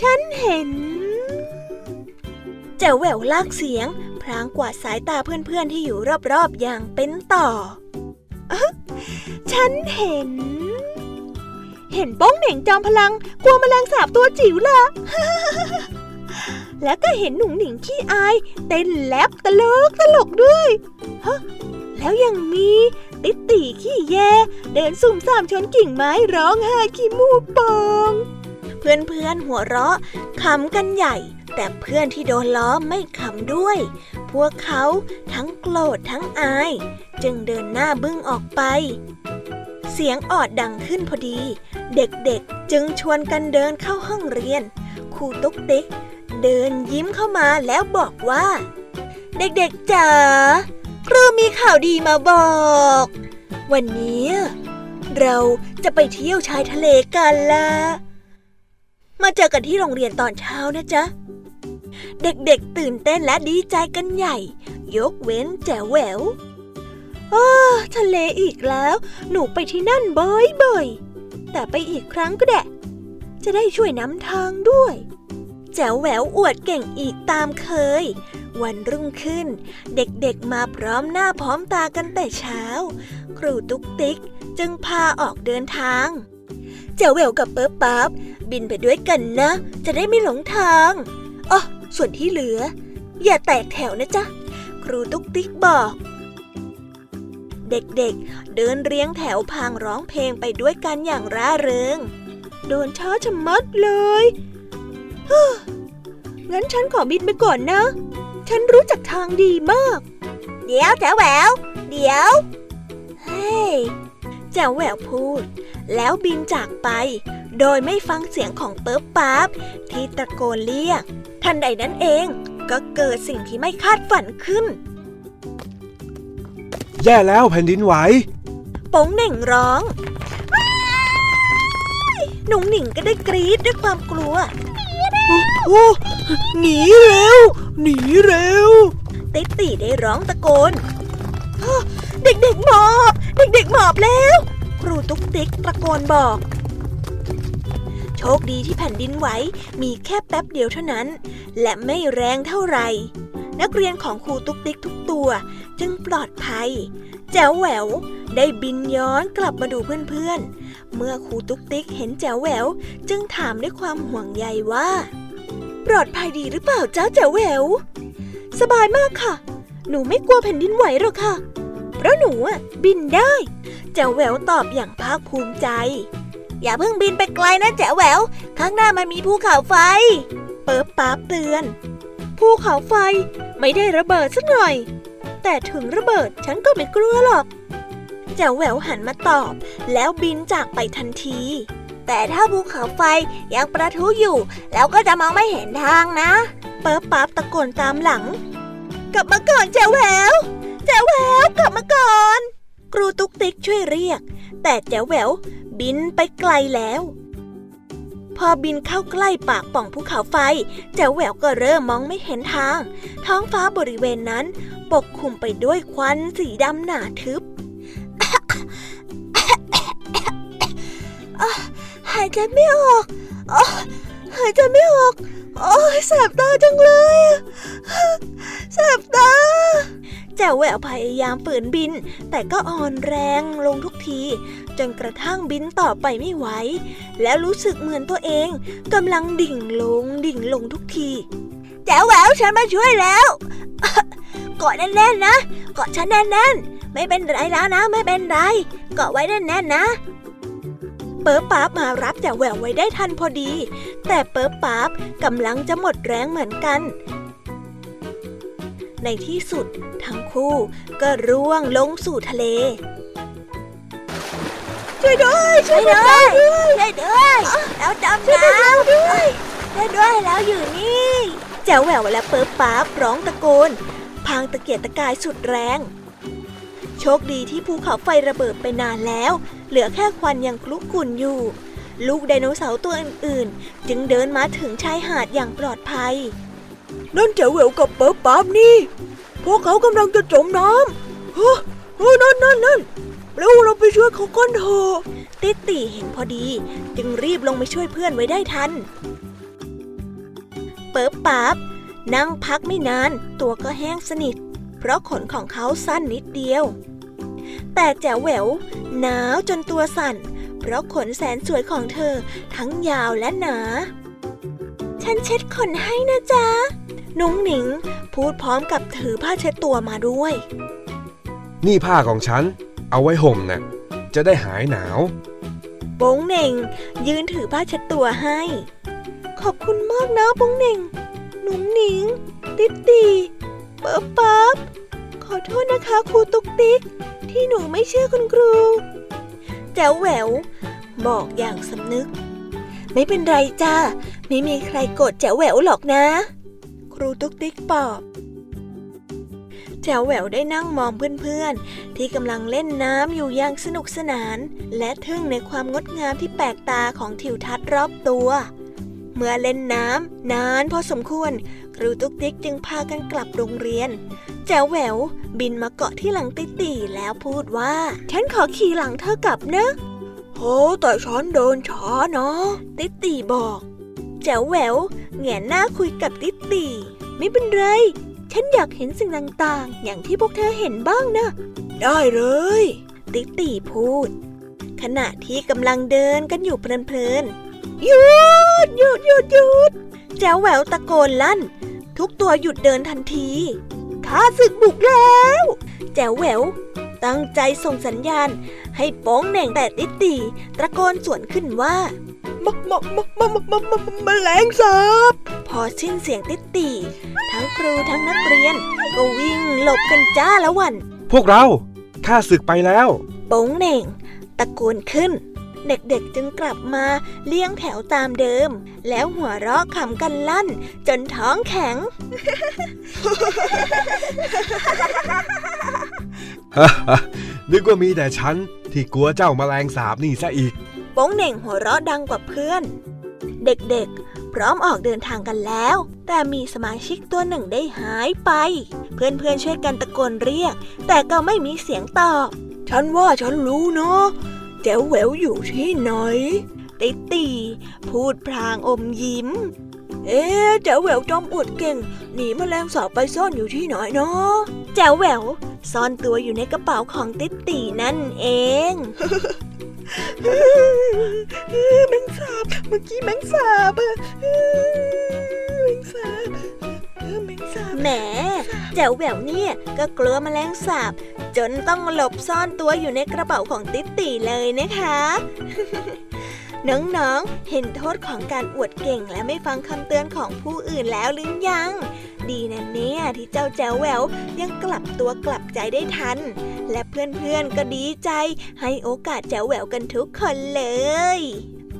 [SPEAKER 4] ฉันเห็น
[SPEAKER 1] แจ๋วแหววลากเสียง พรางกวาดสายตาเพื่อนๆที่อยู่รอบๆอย่างเป็นต่อ
[SPEAKER 4] ฉันเห็น เห็นป้องเหน่งจอมพลังกลัวแมลงสาบตัวจิ๋วละแล้วก็เห็นหนุ่งหนิงขี้อายเต้นแลบตลกตลกด้วยฮะแล้วยังมีติตีขี้แยเดินสุ่มสามชนกิ่งไม้ร้องไห้ขี้มูกปอง
[SPEAKER 1] เพื่อนๆหัวเราะขำกันใหญ่ แต่เพื่อนที่โดนล้อไม่ขำด้วย พวกเขาทั้งโกรธทั้งอาย จึงเดินหน้าบึ้งออกไป เสียงออดดังขึ้นพอดี เด็กๆจึงชวนกันเดินเข้าห้องเรียนครูตุ๊กติ๊กเดินยิ้มเข้ามาแล้วบอกว่า เด็กๆจ๋าครูมีข่าวดีมาบอก วันนี้ เราจะไปเที่ยวชายทะเลกันละมาเจอกันที่โรงเรียนตอนเช้านะจ๊ะ เด็กๆตื่นเต้นและดีใจกันใหญ่ ยกเว้นแจ๋วแหววอ้าทะเลอีกแล้ว หนูไปที่นั่นบ่อยๆ แต่ไปอีกครั้งก็แดะ จะได้ช่วยนำทางด้วย แจ๋วแหววอวดเก่งอีกตามเคย วันรุ่งขึ้น เด็กๆมาพร้อมหน้าพร้อมตากันแต่เช้า ครูตุ๊กติ๊กจึงพาออกเดินทาง แจ๋วแหววกับเปิ๊บปั๊บบินไปด้วยกันนะ จะได้ไม่หลงทางอ๋อ ส่วนที่เหลือ อย่าแตกแถวนะจ๊ะ ครูตุ๊กติ๊กบอก เด็กๆ เดินเรียงแถวพางร้องเพลงไปด้วยกันอย่างร่าเริง โดนช้าชะมัดเลยงั้นฉันขอบินไปก่อนนะ ฉันรู้จักทางดีมาก เดี๋ยวแจ๋วแหวว เดี๋ยว เฮ้ยแจ๋วแหววพูด แล้วบินจากไป โดยไม่ฟังเสียงของเปิ๊บปั๊บที่ตะโกนเรียก ทันใดนั้นเองก็เกิดสิ่งที่ไม่คาดฝันขึ้น
[SPEAKER 3] แย่แล้วแผ่นดินไหว
[SPEAKER 1] โป๋งเหน่งร้องหนุ่งหนิงก็ได้กรี๊ดด้วยความกลัว
[SPEAKER 2] โอ้หนีเร็ว หนีเร็ว
[SPEAKER 1] ติ๊กตีได้ร้องตะโกนฮะเด็กๆหมอบ เด็กๆหมอบแล้ว ครูตุ๊กติ๊กตะโกนบอก โชคดีที่แผ่นดินไหวมีแค่แป๊บเดียวเท่านั้น และไม่แรงเท่าไหร่ นักเรียนของครูตุ๊กติ๊กทุกตัวจึงปลอดภัย แจ๋วแหววได้บินย้อนกลับมาดูเพื่อนๆ เมื่อครูตุ๊กติ๊กเห็นแจ๋วแหววจึงถามด้วยความห่วงใยว่า ปลอดภัยดีหรือเปล่าจ้าแจ๋วแหววสบายมากค่ะ หนูไม่กลัวแผ่นดินไหวหรอกค่ะ เพราะหนูบินได้ แจ๋วแหววตอบอย่างภาคภูมิใจ อย่าเพิ่งบินไปไกลนะแจ๋วแหวว ข้างหน้ามันมีภูเขาไฟ เปิบป๊าบเตือน ภูเขาไฟไม่ได้ระเบิดสักหน่อย แต่ถึงระเบิดฉันก็ไม่กลัวหรอก แจ๋วแหววหันมาตอบ แล้วบินจากไปทันที แต่ถ้าภูเขาไฟยังประทุอยู่แล้วก็จะมองไม่เห็นทางนะ เปิบป๊าบตะโกนตามหลัง กลับมาก่อนแจ๋วแหววแจ๋วแหววกลับมาก่อน ครูตุ๊กติ๊กช่วยเรียก แต่แจ๋วแหววบินไปไกลแล้ว พอบินเข้าใกล้ปากป่องภูเขาไฟแจ๋วแหววก็เริ่มมองไม่เห็นทาง ท้องฟ้าบริเวณนั้น ปกคลุมไปด้วยควันสีดำหนาทึบหายใจไม่ออกอหายใจไม่ออก โอ้ยแสบตาจังเลยแสบตาแจ๋วแหววพยายามฝืนบิน แต่ก็อ่อนแรงลงทุกที จนกระทั่งบินต่อไปไม่ไหว แล้วรู้สึกเหมือนตัวเองกำลังดิ่งลงดิ่งลงทุกที แจ๋วแหววฉันมาช่วยแล้วเกาะแน่นๆนะเกาะฉันแน่นๆไม่เป็นไรแล้วนะ ไม่เป็นไรเกาะไว้แน่นๆนะ ปิร์ป๊าบมารับแจ๋วแหววไว้ได้ทันพอดี แต่เปิร์ป๊าบกำลังจะหมดแรงเหมือนกัน ในที่สุดทั้งคู่ก็ร่วงลงสู่ทะเล
[SPEAKER 2] ช่วยด้วยช่วยด้วยช่วยด้วยแล้วดำน้ำด้วย
[SPEAKER 1] ช่วยด้วยแล้วอยู่นี่แจ๋วแหววและเปิร์ป๊าบร้องตะโกน พางตะเกียกตะกายสุดแรง โชคดีที่ภูเขาไฟระเบิดไปนานแล้ว เหลือแค่ควันยังคลุกกุ่นอยู่ ลูกไดโนเสาร์ตัวอื่นๆ จึงเดินมาถึงชายหาดอย่างปลอดภัย
[SPEAKER 2] นั่นแจ๋วแหววกับเปิร์ป๊าบนี่ พวกเขากำลังจะจมน้ำเฮ้ยนั่นนั่นนั่นแล้วเราไปช่วยเขาก้อนเถอะ
[SPEAKER 1] ติติเห็นพอดี จึงรีบลงไปช่วยเพื่อนไว้ได้ทัน เปิบป๊าบนั่งพักไม่นาน ตัวก็แห้งสนิท เพราะขนของเขาสั้นนิดเดียว แต่แจ๋วแหววหนาวจนตัวสั่น เพราะขนแสนสวยของเธอทั้งยาวและหนา ฉันเช็ดขนให้นะจ๊ะ นุ้งหนิง พูดพร้อมกับถือผ้าเช็ดตัวมาด้วย
[SPEAKER 3] นี่ผ้าของฉัน เอาไว้ห่มนะ่ะจะได้หายหนาว
[SPEAKER 1] บงเหน่ง ยืนถือผ้าเช็ดตัวให้ ขอบคุณมากนะบงเหน่ง หนุ่มหนิง ติดตี ป๊บป๊บขอโทษนะคะครูตุ๊กติ๊ก ที่หนูไม่เชื่อคุณครู แจ๋วแหวว บอกอย่างสำนึก ไม่เป็นไรจ้าไม่มีใครโกรธแจ๋วแหววหรอกนะ ครูตุ๊กติ๊กปอบแจ๋วแหววได้นั่งมองเพื่อนๆ ที่กำลังเล่นน้ำอยู่อย่างสนุกสนาน และทึ่งในความงดงามที่แปลกตาของทิวทัศน์รอบตัว เมื่อเล่นน้ำนานพอสมควร ครูตุ๊กติ๊กจึงพากันกลับโรงเรียนแจ๋วแหวว บินมาเกาะที่หลังติตีแล้วพูดว่า ฉันขอขี่หลังเธอกลับนะ
[SPEAKER 2] โอ้แต่ฉันเดินช้าเนาะ
[SPEAKER 1] ติตีบอกแจ๋วแหววแงนหน้าคุยกับติตีไม่เป็นไร ฉันอยากเห็นสิ่งต่างๆ อย่างที่พวกเธอเห็นบ้างนะ
[SPEAKER 2] ได้เลย
[SPEAKER 1] ติ๊ตีพูด ขณะที่กำลังเดินกันอยู่เพลินๆหยุ ดหยุดหยุดหยุดแจ้วแหววตะโกนลั่น ทุกตัวหยุดเดินทันทีข้าศึกบุกแล้ว แจ้วแหววตั้งใจส่งสัญญาณ ให้โป้งเหน่งแต่ติตีตะโกนสวนขึ้นว่า
[SPEAKER 2] มักมักมักมักมักมักมักมแมลงสาบ
[SPEAKER 1] พอสิ้นเสียงติดตีทั้งครูทั้งนักเรียน ก็วิ่งหลบกันจ้าละวัน
[SPEAKER 3] พวกเราข้าศึกไปแล้ว
[SPEAKER 1] โป๋งเหน่ง ตะโกนขึ้น เด็กๆจึงกลับมาเลี้ยงแถวตามเดิม แล้วหัวเราะขำกันลั่น จนท้องแข็ง
[SPEAKER 3] นึกว่ามีแต่ฉันที่กลัวเจ้ามาแมลงสาบนี่ซะอีก
[SPEAKER 1] โป้งเหน่งหัวเราะดังกว่าเพื่อน เด็กๆ พร้อมออกเดินทางกันแล้ว แต่มีสมาชิกตัวหนึ่งได้หายไป เพื่อนๆช่วยกันตะโกนเรียก แต่ก็ไม่มีเสียงตอบ
[SPEAKER 2] ฉันว่าฉันรู้เนาะ แจ๋วแหววอยู่ที่ไหน
[SPEAKER 1] ติตีพูดพลางอมยิ้ม
[SPEAKER 2] เอ๊แจ๋วแหววจอมอวดเก่ง หนีมแมลงสาบไปซ่อนอยู่ที่ไหนเนาะ
[SPEAKER 1] แจ๋วแหววซ่อนตัวอยู่ในกระเป๋าของติตีนั่นเอง
[SPEAKER 2] แมงสาบเมื่อกี้แมงสาบแมงสาบ แห
[SPEAKER 1] มแจ๋วแหววเนี่ยก็กลัวแมลงสาบ จนต้องหลบซ่อนตัวอยู่ในกระเป๋าของติ๊ตีเลยนะคะน้องๆ เห็นโทษของการอวดเก่งและไม่ฟังคำเตือนของผู้อื่นแล้วหรือยัง ดีนะเนี่ยที่เจ้าแจวแหววยังกลับตัวกลับใจได้ทัน และเพื่อนๆ ก็ดีใจ ให้โอกาสแจวแหววกันทุกคนเลย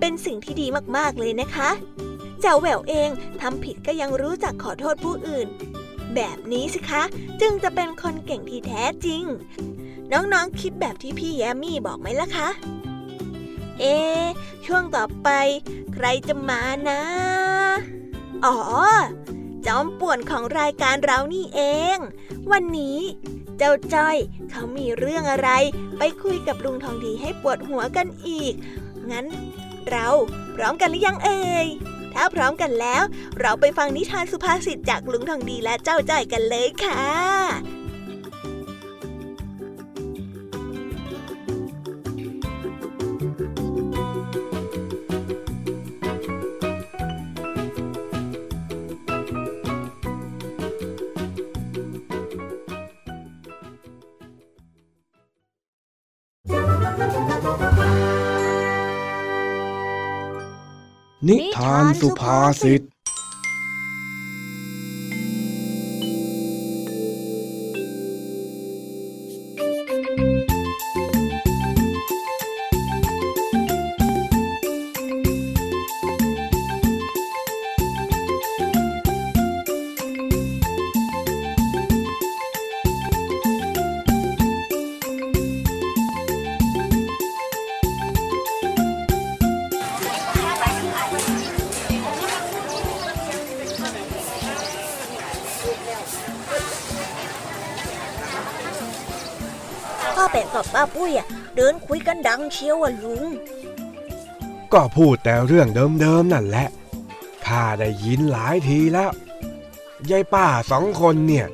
[SPEAKER 1] เป็นสิ่งที่ดีมากๆเลยนะคะ เจ้าแหววเองทำผิดก็ยังรู้จักขอโทษผู้อื่น แบบนี้สิคะ จึงจะเป็นคนเก่งที่แท้จริง น้องๆคิดแบบที่พี่แยมมี่บอกไหมล่ะคะ เอ ช่วงต่อไป ใครจะมานะ อ๋อ จอมป่วนของรายการเรานี่เอง วันนี้เจ้าจ้อยเขามีเรื่องอะไร ไปคุยกับลุงทองดีให้ปวดหัวกันอีก งั้นเราพร้อมกันหรือยังเอ่ย ถ้าพร้อมกันแล้ว เราไปฟังนิทานสุภาษิตจากลุงทองดีและเจ้าจ้อยกันเลยค่ะ
[SPEAKER 3] นิทานสุภาษิต
[SPEAKER 2] เดินคุยกันดังเชียวอะลุง
[SPEAKER 3] ก็พูดแต่เรื่องเดิมๆนั่นแหละ ข้าได้ยินหลายทีแล้ว ยายป้าสองคนเนี่ย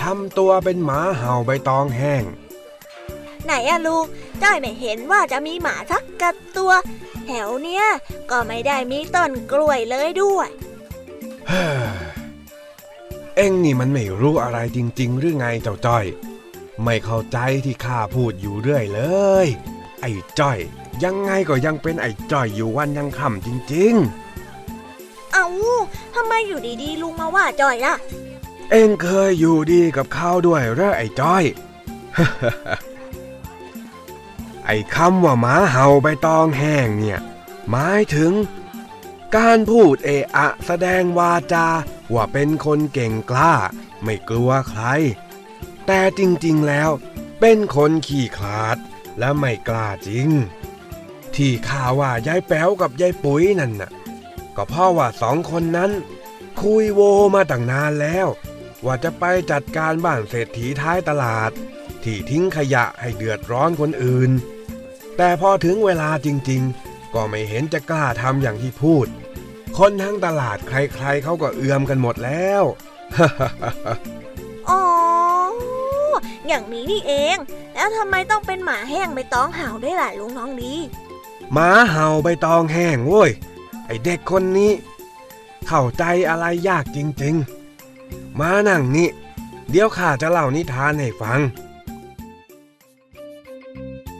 [SPEAKER 3] ทำตัวเป็นหมาเห่าใบตองแห้ง
[SPEAKER 1] ไหนอะลุงจ้อยไม่เห็นว่าจะมีหมาสักกัดตัว แถวเนี้ยก็ไม่ได้มีต้นกล้วยเลยด้วย
[SPEAKER 3] เฮ้เอ็งนี่มันไม่รู้อะไรจริง ๆ หรือไงเจ้าจ้อย ไม่เข้าใจที่ข้าพูดอยู่เรื่อยเลย ไอ้จ้อย ยังไงก็ยังเป็นไอ้จ้อยอยู่วันยังค่ำจริง
[SPEAKER 1] ๆ เอาทำไมอยู่ดีๆลุงมาว่าจ้อยล่ะ
[SPEAKER 3] เอ็งเคยอยู่ดีกับเขาด้วยหรือไอ้จ้อย ไอ้คำว่าหมาเห่าใบตองแห้งเนี่ย หมายถึง การพูดเอะอะแสดงวาจา ว่าเป็นคนเก่งกล้า ไม่กลัวใคร แต่จริงๆแล้ว เป็นคนขี้ขลาด และไม่กล้าจริง ที่ข่าว่ายายแป๋วกับยายปุ๋ยนั่นน่ะ ก็เพราะว่าสองคนนั้น คุยโวมาตั้งนานแล้ว ว่าจะไปจัดการบ้านเศรษฐีท้ายตลาด ที่ทิ้งขยะให้เดือดร้อนคนอื่น แต่พอถึงเวลาจริงๆ ก็ไม่เห็นจะกล้าทำอย่างที่พูด คนทั้งตลาดใครๆเขาก็เอือมกันหมดแล้ว
[SPEAKER 1] อ๋อ อย่างนี้นี่เอง แล้วทำไมต้องเป็นหมาแห้งใบตองเห่าด้วยล่ะลุงน้องดี
[SPEAKER 3] หมาเห่าใบตองแห้งเว้ย ไอเด็กคนนี้ เข้าใจอะไรยากจริงๆ มานั่งนี่ เดี๋ยวข้าจะเล่านิทานให้ฟัง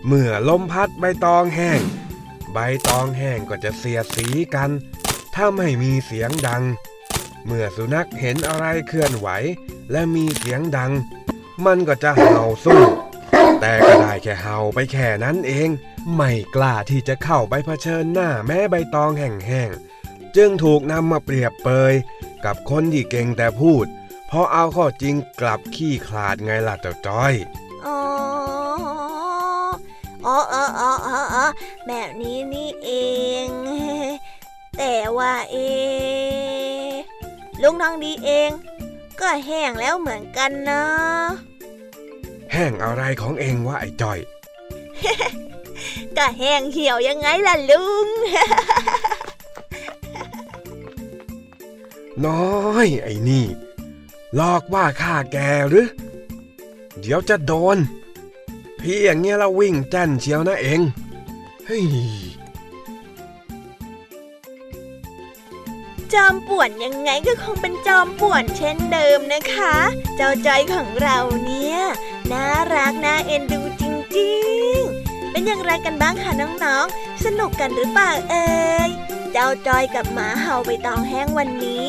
[SPEAKER 3] เมื่อลมพัดใบตองแห้ง ใบตองแห้งก็จะเสียสีกัน ถ้าไม่มีเสียงดัง เมื่อสุนัขเห็นอะไรเคลื่อนไหว และมีเสียงดัง มันก็จะเห่าสู้ แต่ก็ได้แค่เห่าไปแค่นั้นเอง ไม่กล้าที่จะเข้าไปเผชิญหน้าแม้ใบตองแห้งๆ จึงถูกนำมาเปรียบเปย กับคนที่เก่งแต่พูด เพราะเอาข้อจริงกลับขี้ขลาดไงล่ะเจ้าจ้อย
[SPEAKER 1] อ๋ออ๋ออ๋ออ๋ออ๋อแบบนี้นี่เอง แต่ว่าเอลุงทองดีเอง ก็แห้งแล้วเหมือนกันนะ
[SPEAKER 3] แห้งอะไรของเองวะไอ้จ้อย
[SPEAKER 1] ก็แห้งเหี่ยวยังไงล่ะลุง
[SPEAKER 3] น้อยไอ้นี่ลอกว่าข้าแกหรือ เดี๋ยวจะโดน พี่อย่างเงี้ยเราวิ่งแจ้นเชียวนะเอง เฮ้ย
[SPEAKER 1] จอมป่วนยังไงก็คงเป็นจอมป่วนเช่นเดิมนะคะ เจ้าจอยของเราเนี่ยน่ารักน่าเอ็นดูจริงๆ เป็นอย่างไรกันบ้างคะน้องๆ สนุกกันหรือเปล่าเอ่ย เจ้าจอยกับหมาเห่าไปตองแห้งวันนี้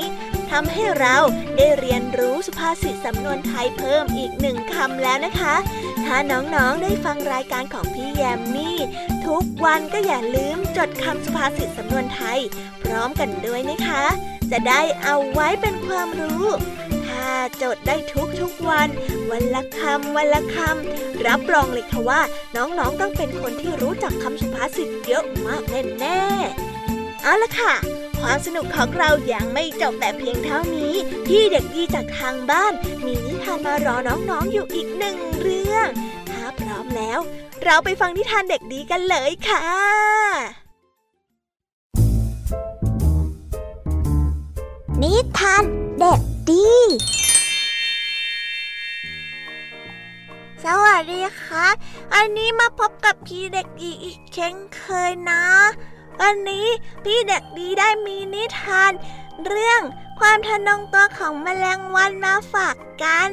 [SPEAKER 1] ทำให้เราได้เรียนรู้สุภาษิตสำนวนไทยเพิ่มอีกหนึ่งคำแล้วนะคะ ถ้าน้องๆได้ฟังรายการของพี่แยมมี่ ทุกวันก็อย่าลืมจดคำสุภาษิตสำนวนไทย พร้อมกันด้วยนะคะ จะได้เอาไว้เป็นความรู้ ถ้าจดได้ทุกทุกวัน วันละคำวันละคำรับรองเลยค่ะว่า น้องๆต้องเป็นคนที่รู้จักคำสุภาษิตเยอะมากแน่ๆเอาละค่ะความสนุกของเรายังไม่จบแต่เพียงเท่านี้พี่เด็กดีจากทางบ้าน มีนิทานมารอน้องๆอยู่อีกหนึ่งเรื่อง ถ้าพร้อมแล้ว เราไปฟังนิทานเด็กดีกันเลยค่ะ
[SPEAKER 5] นิทานเด็กดี
[SPEAKER 1] สวัสดีค่ะอันนี้มาพบกับพี่เด็กดีอีกเช่นเคยนะ วันนี้พี่เด็กดีได้มีนิทานเรื่องความทะนงตัวของแมลงวันมาฝากกัน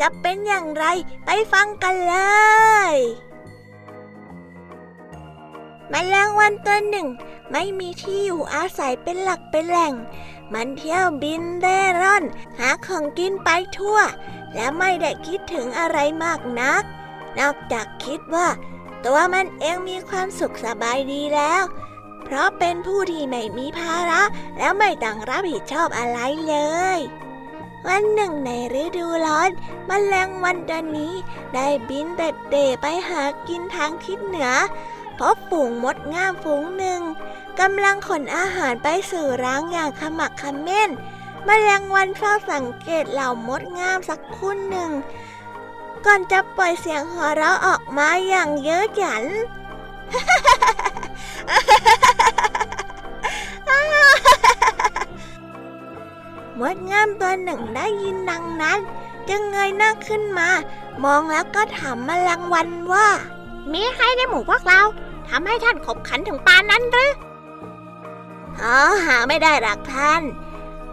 [SPEAKER 1] จะเป็นอย่างไรไปฟังกันเลย แมลงวันตัวหนึ่ง ไม่มีที่อยู่อาศัยเป็นหลักเป็นแหล่ง มันเที่ยวบินเร่ร่อน หาของกินไปทั่ว และไม่ได้คิดถึงอะไรมากนัก นอกจากคิดว่า ตัวมันเองมีความสุขสบายดีแล้ว เพราะเป็นผู้ที่ไม่มีภาระ แล้วไม่ต้องรับผิดชอบอะไรเลยวันหนึ่งในฤดูร้อนมแมลงวันตัวนี้ ได้บินเด็ดเดไปหากินทางทิศเหนือ พบฝูงมดงามฝูงหนึ่งกำลังขนอาหารไปสู่ร้างอย่างขมักขม้นมแมลงวันเฝ้าสังเกตเหล่ามดงามสักคุณหนึ่ง ก่อนจะปล่อยเสียงหัวเราะออกมาอย่างเย้อหยัน มดงามตัวหนึ่งได้ยินดังนั้น จึงเงยหน้าขึ้นมา มองแล้วก็ถามมแมลงวันว่า
[SPEAKER 4] มีใครในหมู่พวกเรา ทำให้ท่านขบขันถึงปานนั้นหรือ
[SPEAKER 1] อ๋อหาไม่ได้หรักท่าน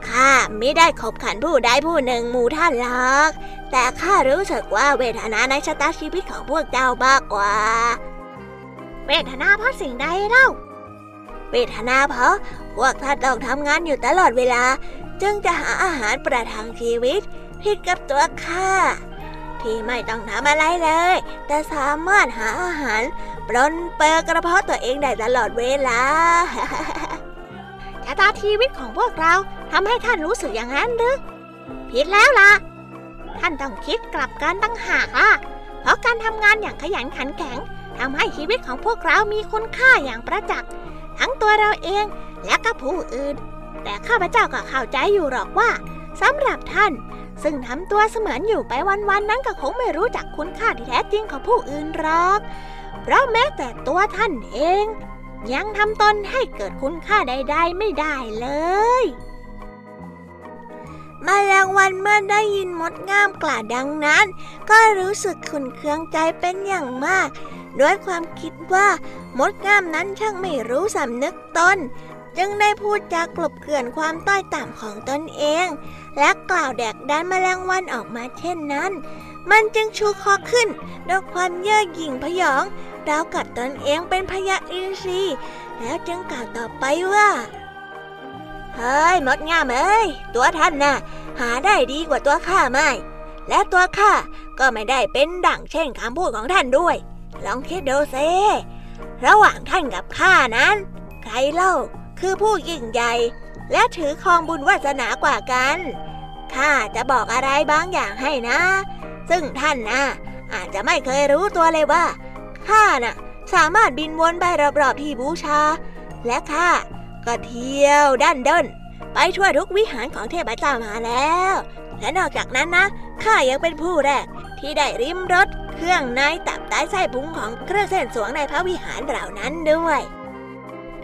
[SPEAKER 1] ข้าไม่ได้ขบขันผู้ใดผู้หนึ่งหมู่ท่านหรอก แต่ข้ารู้สึกว่าเวทนาในชะตาชีวิตของพวกเจ้ามากกว่า
[SPEAKER 4] เวทนาเพราะสิ่งใดเล่า
[SPEAKER 1] เวทนาเพราะพวกท่านต้องทำงานอยู่ตลอดเวลา จึงจะหาอาหารประทังชีวิต ผิดกับตัวข้า ที่ไม่ต้องทำอะไรเลย แต่สามารถหาอาหารปลนเปิกระเพาะตัวเองได้ตลอดเวลา
[SPEAKER 4] ชะตาชีวิตของพวกเราทำให้ท่านรู้สึกอย่างนั้นหรือผิดแล้วล่ะ ท่านต้องคิดกลับกันตั้งหากล่ะ เพราะการทำงานอย่างขยันขันแข็งทำให้ชีวิตของพวกเรามีคุณค่าอย่างประจักษ์ ทั้งตัวเราเองและก็ผู้อื่น แต่ข้าพเจ้าก็เข้าใจอยู่หรอกว่าสำหรับท่าน ซึ่งทำตัวเสมือนอยู่ไปวันๆนั้นก็คงไม่รู้จักคุณค่าที่แท้จริงของผู้อื่นหรอก เพราะแม้แต่ตัวท่านเอง ยังทำตนให้เกิดคุณค่าใด ๆ ไม่ได้เลย
[SPEAKER 1] มาแรงวันเมื่อได้ยินมดงามกล่าดังนั้น ก็รู้สึกขุนเคืองใจเป็นอย่างมาก ด้วยความคิดว่ามดงามนั้นช่างไม่รู้สำนึกตน จึงได้พูดจากกลบเกลื่อนความต้อยต่ำของตนเอง และกล่าวแดกดันแมลงวันออกมาเช่นนั้น มันจึงชูคอขึ้นด้วยความเย่อหยิ่งพยองราวกับตนเองเป็นพยาอินทรีแล้วจึงกล่าวต่อไปว่า เฮ้ยมดงามเอ้ยตัวท่านน่ะ หาได้ดีกว่าตัวข้าไม่ และตัวข้าก็ไม่ได้เป็นดั่งเช่นคำพูดของท่านด้วย ลองคิดดูซิระหว่างท่านกับข้านั้น ใครเล่าคือผู้ยิ่งใหญ่ และถือครองบุญวาสนากว่ากัน ข้าจะบอกอะไรบางอย่างให้นะ ซึ่งท่านนะอาจจะไม่เคยรู้ตัวเลยว่าข้าน่ะสามารถบินวนไปรอบๆที่บูชา และข้าก็เที่ยวด้านด้นไปทั่วทุกวิหารของเทพเจ้ามาแล้ว และนอกจากนั้นนะข้ายังเป็นผู้แรกที่ได้ริมรถเครื่องในตับไตไส้พุงของเครื่องเส้นสวงในพระวิหารเหล่านั้นด้วย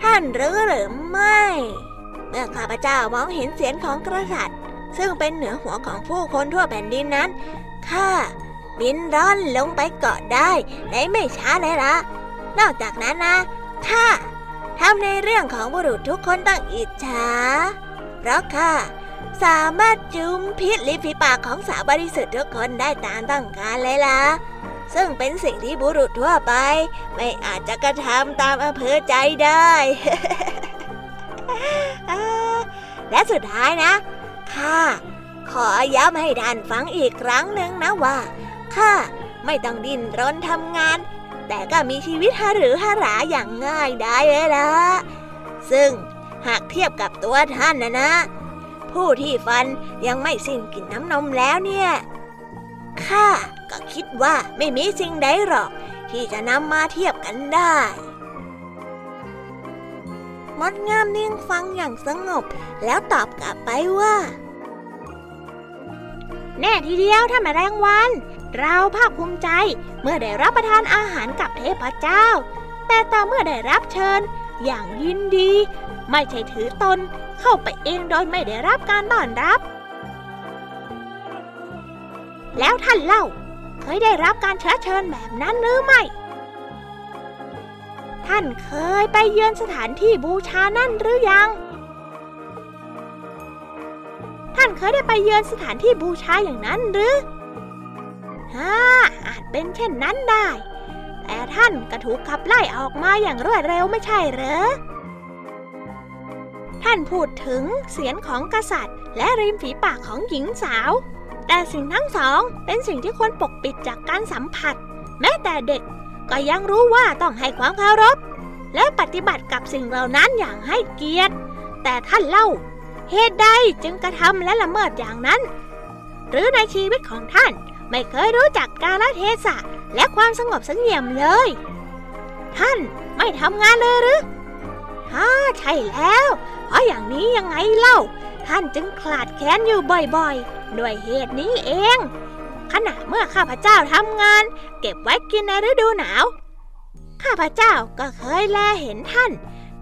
[SPEAKER 1] ท่านรู้หรือไม่ เมื่อข้าพเจ้ามองเห็นเสียงของกษัตริย์ ซึ่งเป็นเหนือหัวของผู้คนทั่วแผ่นดินนั้นข้าบินร่อนลงไปเกาะได้ในไม่ช้าเลยละนอกจากนั้นนะข้าทำในเรื่องของบุรุษทุกคนต้องอิจฉาเพราะข้าสามารถจุมพิษลิฟีปากของสาวบริสุทธิ์ทุกคนได้ตามต้องการเลยล่ะ ซึ่งเป็นสิ่งที่บุรุษทั่วไป ไม่อาจจะกระทำตามอำเภอใจได้ และสุดท้ายนะ ข้าขอย้ำให้ท่านฟังอีกครั้งหนึ่งนะว่าข้าไม่ต้องดิ้นรนทำงาน แต่ก็มีชีวิตหาหรือหาราอย่างง่ายได้เลยละซึ่งหากเทียบกับตัวท่านนะนะ ผู้ที่ฟันยังไม่สิ้นกินน้ำนมแล้วเนี่ยข้าก็คิดว่าไม่มีสิ่งใดหรอก ที่จะนำมาเทียบกันได้ มดงามนิ่งฟังอย่างสงบ แล้วตอบกลับไปว่า
[SPEAKER 4] แน่ทีเดียวท่านแมลงวัน เราภาคภูมิใจเมื่อได้รับประทานอาหารกับเทพเจ้า แต่ต่อเมื่อได้รับเชิญ อย่างยินดี ไม่ใช่ถือตนเข้าไปเองโดยไม่ได้รับการต้อนรับ แล้วท่านเล่า เคยได้รับการเชื้อเชิญแบบนั้นหรือไม่ ท่านเคยไปเยือนสถานที่บูชานั่นหรือยัง ท่านเคยได้ไปเยือนสถานที่บูชาอย่างนั้นหรือฮ่าอาจเป็นเช่นนั้นได้ แต่ท่านก็ถูกขับไล่ออกมาอย่างรวดเร็วไม่ใช่เหรอ ท่านพูดถึงเสียงของกษัตริย์ และริมฝีปากของหญิงสาว แต่สิ่งทั้งสองเป็นสิ่งที่ควรปกปิดจากการสัมผัส แม้แต่เด็ก ก็ยังรู้ว่าต้องให้ความเคารพ และปฏิบัติกับสิ่งเหล่านั้นอย่างให้เกียรติ แต่ท่านเล่า เหตุใดจึงกระทำและละเมิดอย่างนั้น หรือในชีวิตของท่านไม่เคยรู้จักกาลเทศะและความสงบสงี่ยมเลย ท่านไม่ทำงานเลยหรือฮ่าใช่แล้ว เพราะอย่างนี้ยังไงเล่า ท่านจึงขลาดแค้นอยู่บ่อยๆ ด้วยเหตุนี้เอง ขณะเมื่อข้าพเจ้าทำงาน เก็บไว้กินในฤดูหนาว ข้าพเจ้าก็เคยแลเห็นท่าน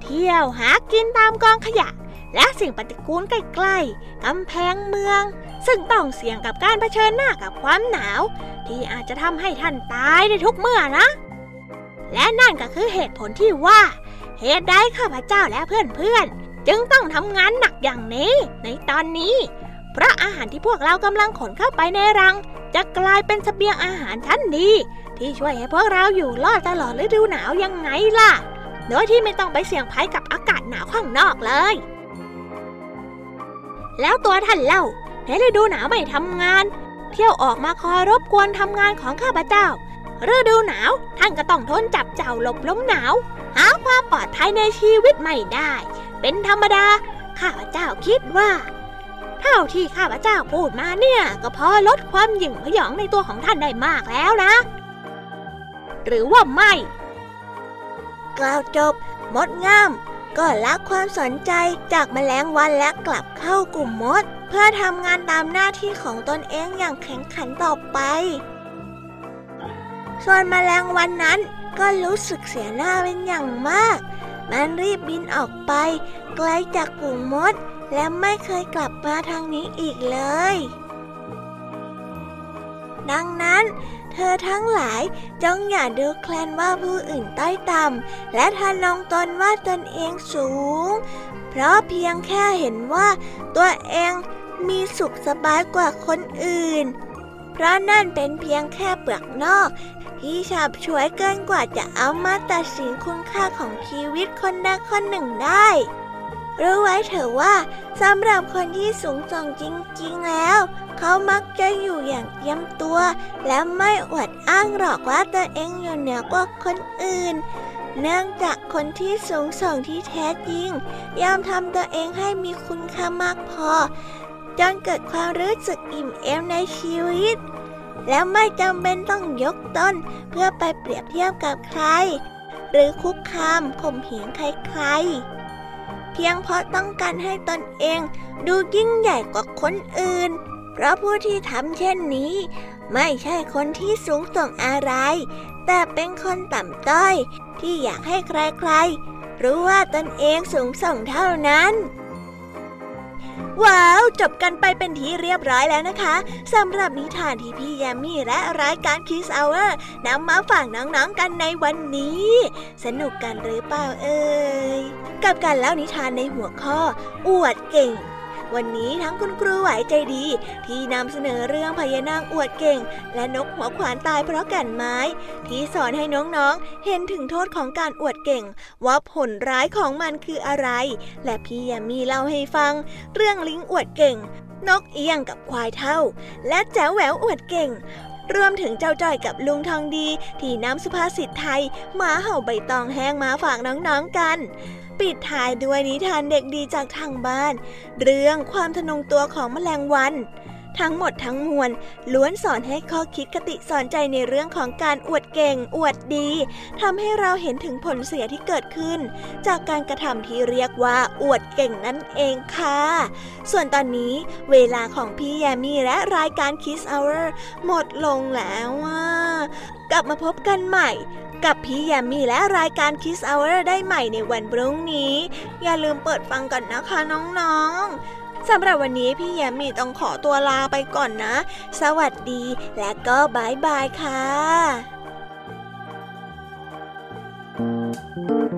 [SPEAKER 4] เที่ยวหากินตามกองขยะ และสิ่งปฏิกูลใกล้ๆกำแพงเมือง ซึ่งต้องเสี่ยงกับการเผชิญหน้ากับความหนาว ที่อาจจะทำให้ท่านตายในทุกเมื่อนะ และนั่นก็คือเหตุผลที่ว่า เหตุใดข้าพเจ้าและเพื่อนๆ จึงต้องทำงานหนักอย่างนี้ในตอนนี้เพราะอาหารที่พวกเรากำลังขนเข้าไปในรัง จะกลายเป็นเสบียงอาหารชั้นดีที่ช่วยให้พวกเราอยู่รอดตลอดฤดูหนาวยังไงล่ะ โดยที่ไม่ต้องไปเสี่ยงภัยกับอากาศหนาวข้างนอกเลย แล้วตัวท่านเล่าในฤดูหนาวไม่ทำงาน เที่ยวออกมาคอยรบกวนทำงานของข้าพเจ้าฤดูหนาวท่านก็ต้องทนจับเจ้าหลบล้มหนาว หาความปลอดภัยในชีวิตไม่ได้ เป็นธรรมดา ข้าพเจ้าคิดว่า เท่าที่ข้าพเจ้าพูดมาเนี่ย ก็พอลดความหยิ่งพยองในตัวของท่านได้มากแล้วนะ หรือว่าไม่
[SPEAKER 1] กล่าวจบมดงามก็ละความสนใจจากแมลงวันและกลับเข้ากลุ่มมด เพื่อทำงานตามหน้าที่ของตนเองอย่างแข็งขันต่อไป ส่วนแมลงวันนั้นก็รู้สึกเสียหน้าเป็นอย่างมาก มันรีบบินออกไป ไกลจากกลุ่มมด และไม่เคยกลับมาทางนี้อีกเลย ดังนั้นเธอทั้งหลายจงอย่าดูแคลนว่าผู้อื่นต้อยต่ำและทานองตนว่าตนเองสูง เพราะเพียงแค่เห็นว่าตัวเองมีสุขสบายกว่าคนอื่น เพราะนั่นเป็นเพียงแค่เปลือกนอกที่ฉับฉวยเกินกว่าจะเอามาตัดสินคุณค่าของชีวิตคนใดคนหนึ่งได้ รู้ไว้เถอะว่าสำหรับคนที่สูงส่งจริงๆแล้ว เขามักจะอยู่อย่างเตรียมตัว และไม่อวดอ้างหรอกว่าตัวเองอยู่เหนือกว่าคนอื่น เนื่องจากคนที่สูงส่งที่แท้จริงยอมทำตัวเองให้มีคุณค่ามากพอ จนเกิดความรู้สึกอิ่มเอมในชีวิต และไม่จำเป็นต้องยกตนเพื่อไปเปรียบเทียบกับใคร หรือคุกคามข่มเหงใครๆ เพียงเพราะต้องการให้ตนเอง ดูยิ่งใหญ่กว่าคนอื่น เพราะผู้ที่ทำเช่นนี้ ไม่ใช่คนที่สูงส่งอะไร แต่เป็นคนต่ำต้อย ที่อยากให้ใครๆ รู้ว่าตนเองสูงส่งเท่านั้น ว้าว จบกันไปเป็นที่เรียบร้อยแล้วนะคะสำหรับนิทานที่พี่แยมมี่และรายการคิสเอาเวอร์นำมาฝากน้องๆกันในวันนี้ สนุกกันหรือเปล่าเอ่ยกับการเล่านิทานในหัวข้อ อวดเก่ง วันนี้ทั้งคุณครูไหวใจดี ที่นำเสนอเรื่องพญานางอวดเก่ง และนกหัวขวานตายเพราะแก่นไม้ ที่สอนให้น้องๆ เห็นถึงโทษของการอวดเก่ง ว่าผลร้ายของมันคืออะไร และพี่ยามีเล่าให้ฟัง เรื่องลิงอวดเก่ง นกเอียงกับควายเท่า และแจ๋วแหววอวดเก่งรวมถึงเจ้าจ้อยกับลุงทองดี ที่นำสุภาษิตไทยหมาเห่าใบตองแห้งมาฝากน้องๆกัน ปิดท้ายด้วยนิทานเด็กดีจากทางบ้าน เรื่องความทะนงตัวของแมลงวัน ทั้งหมดทั้งมวลล้วนสอนให้ข้อคิดคติสอนใจในเรื่องของการอวดเก่ง อวดดีทำให้เราเห็นถึงผลเสียที่เกิดขึ้น จากการกระทำที่เรียกว่าอวดเก่งนั่นเองค่ะ ส่วนตอนนี้เวลาของพี่แยมี่และรายการ Kiss Hour หมดลงแล้วว่ากลับมาพบกันใหม่ กับพี่แยมมี่และรายการ Kiss Hour ได้ใหม่ในวันพรุ่งนี้ อย่าลืมเปิดฟังกันนะคะน้องๆสำหรับวันนี้พี่แยมมี่ต้องขอตัวลาไปก่อนนะ สวัสดีและก็บายบายค่ะ thank you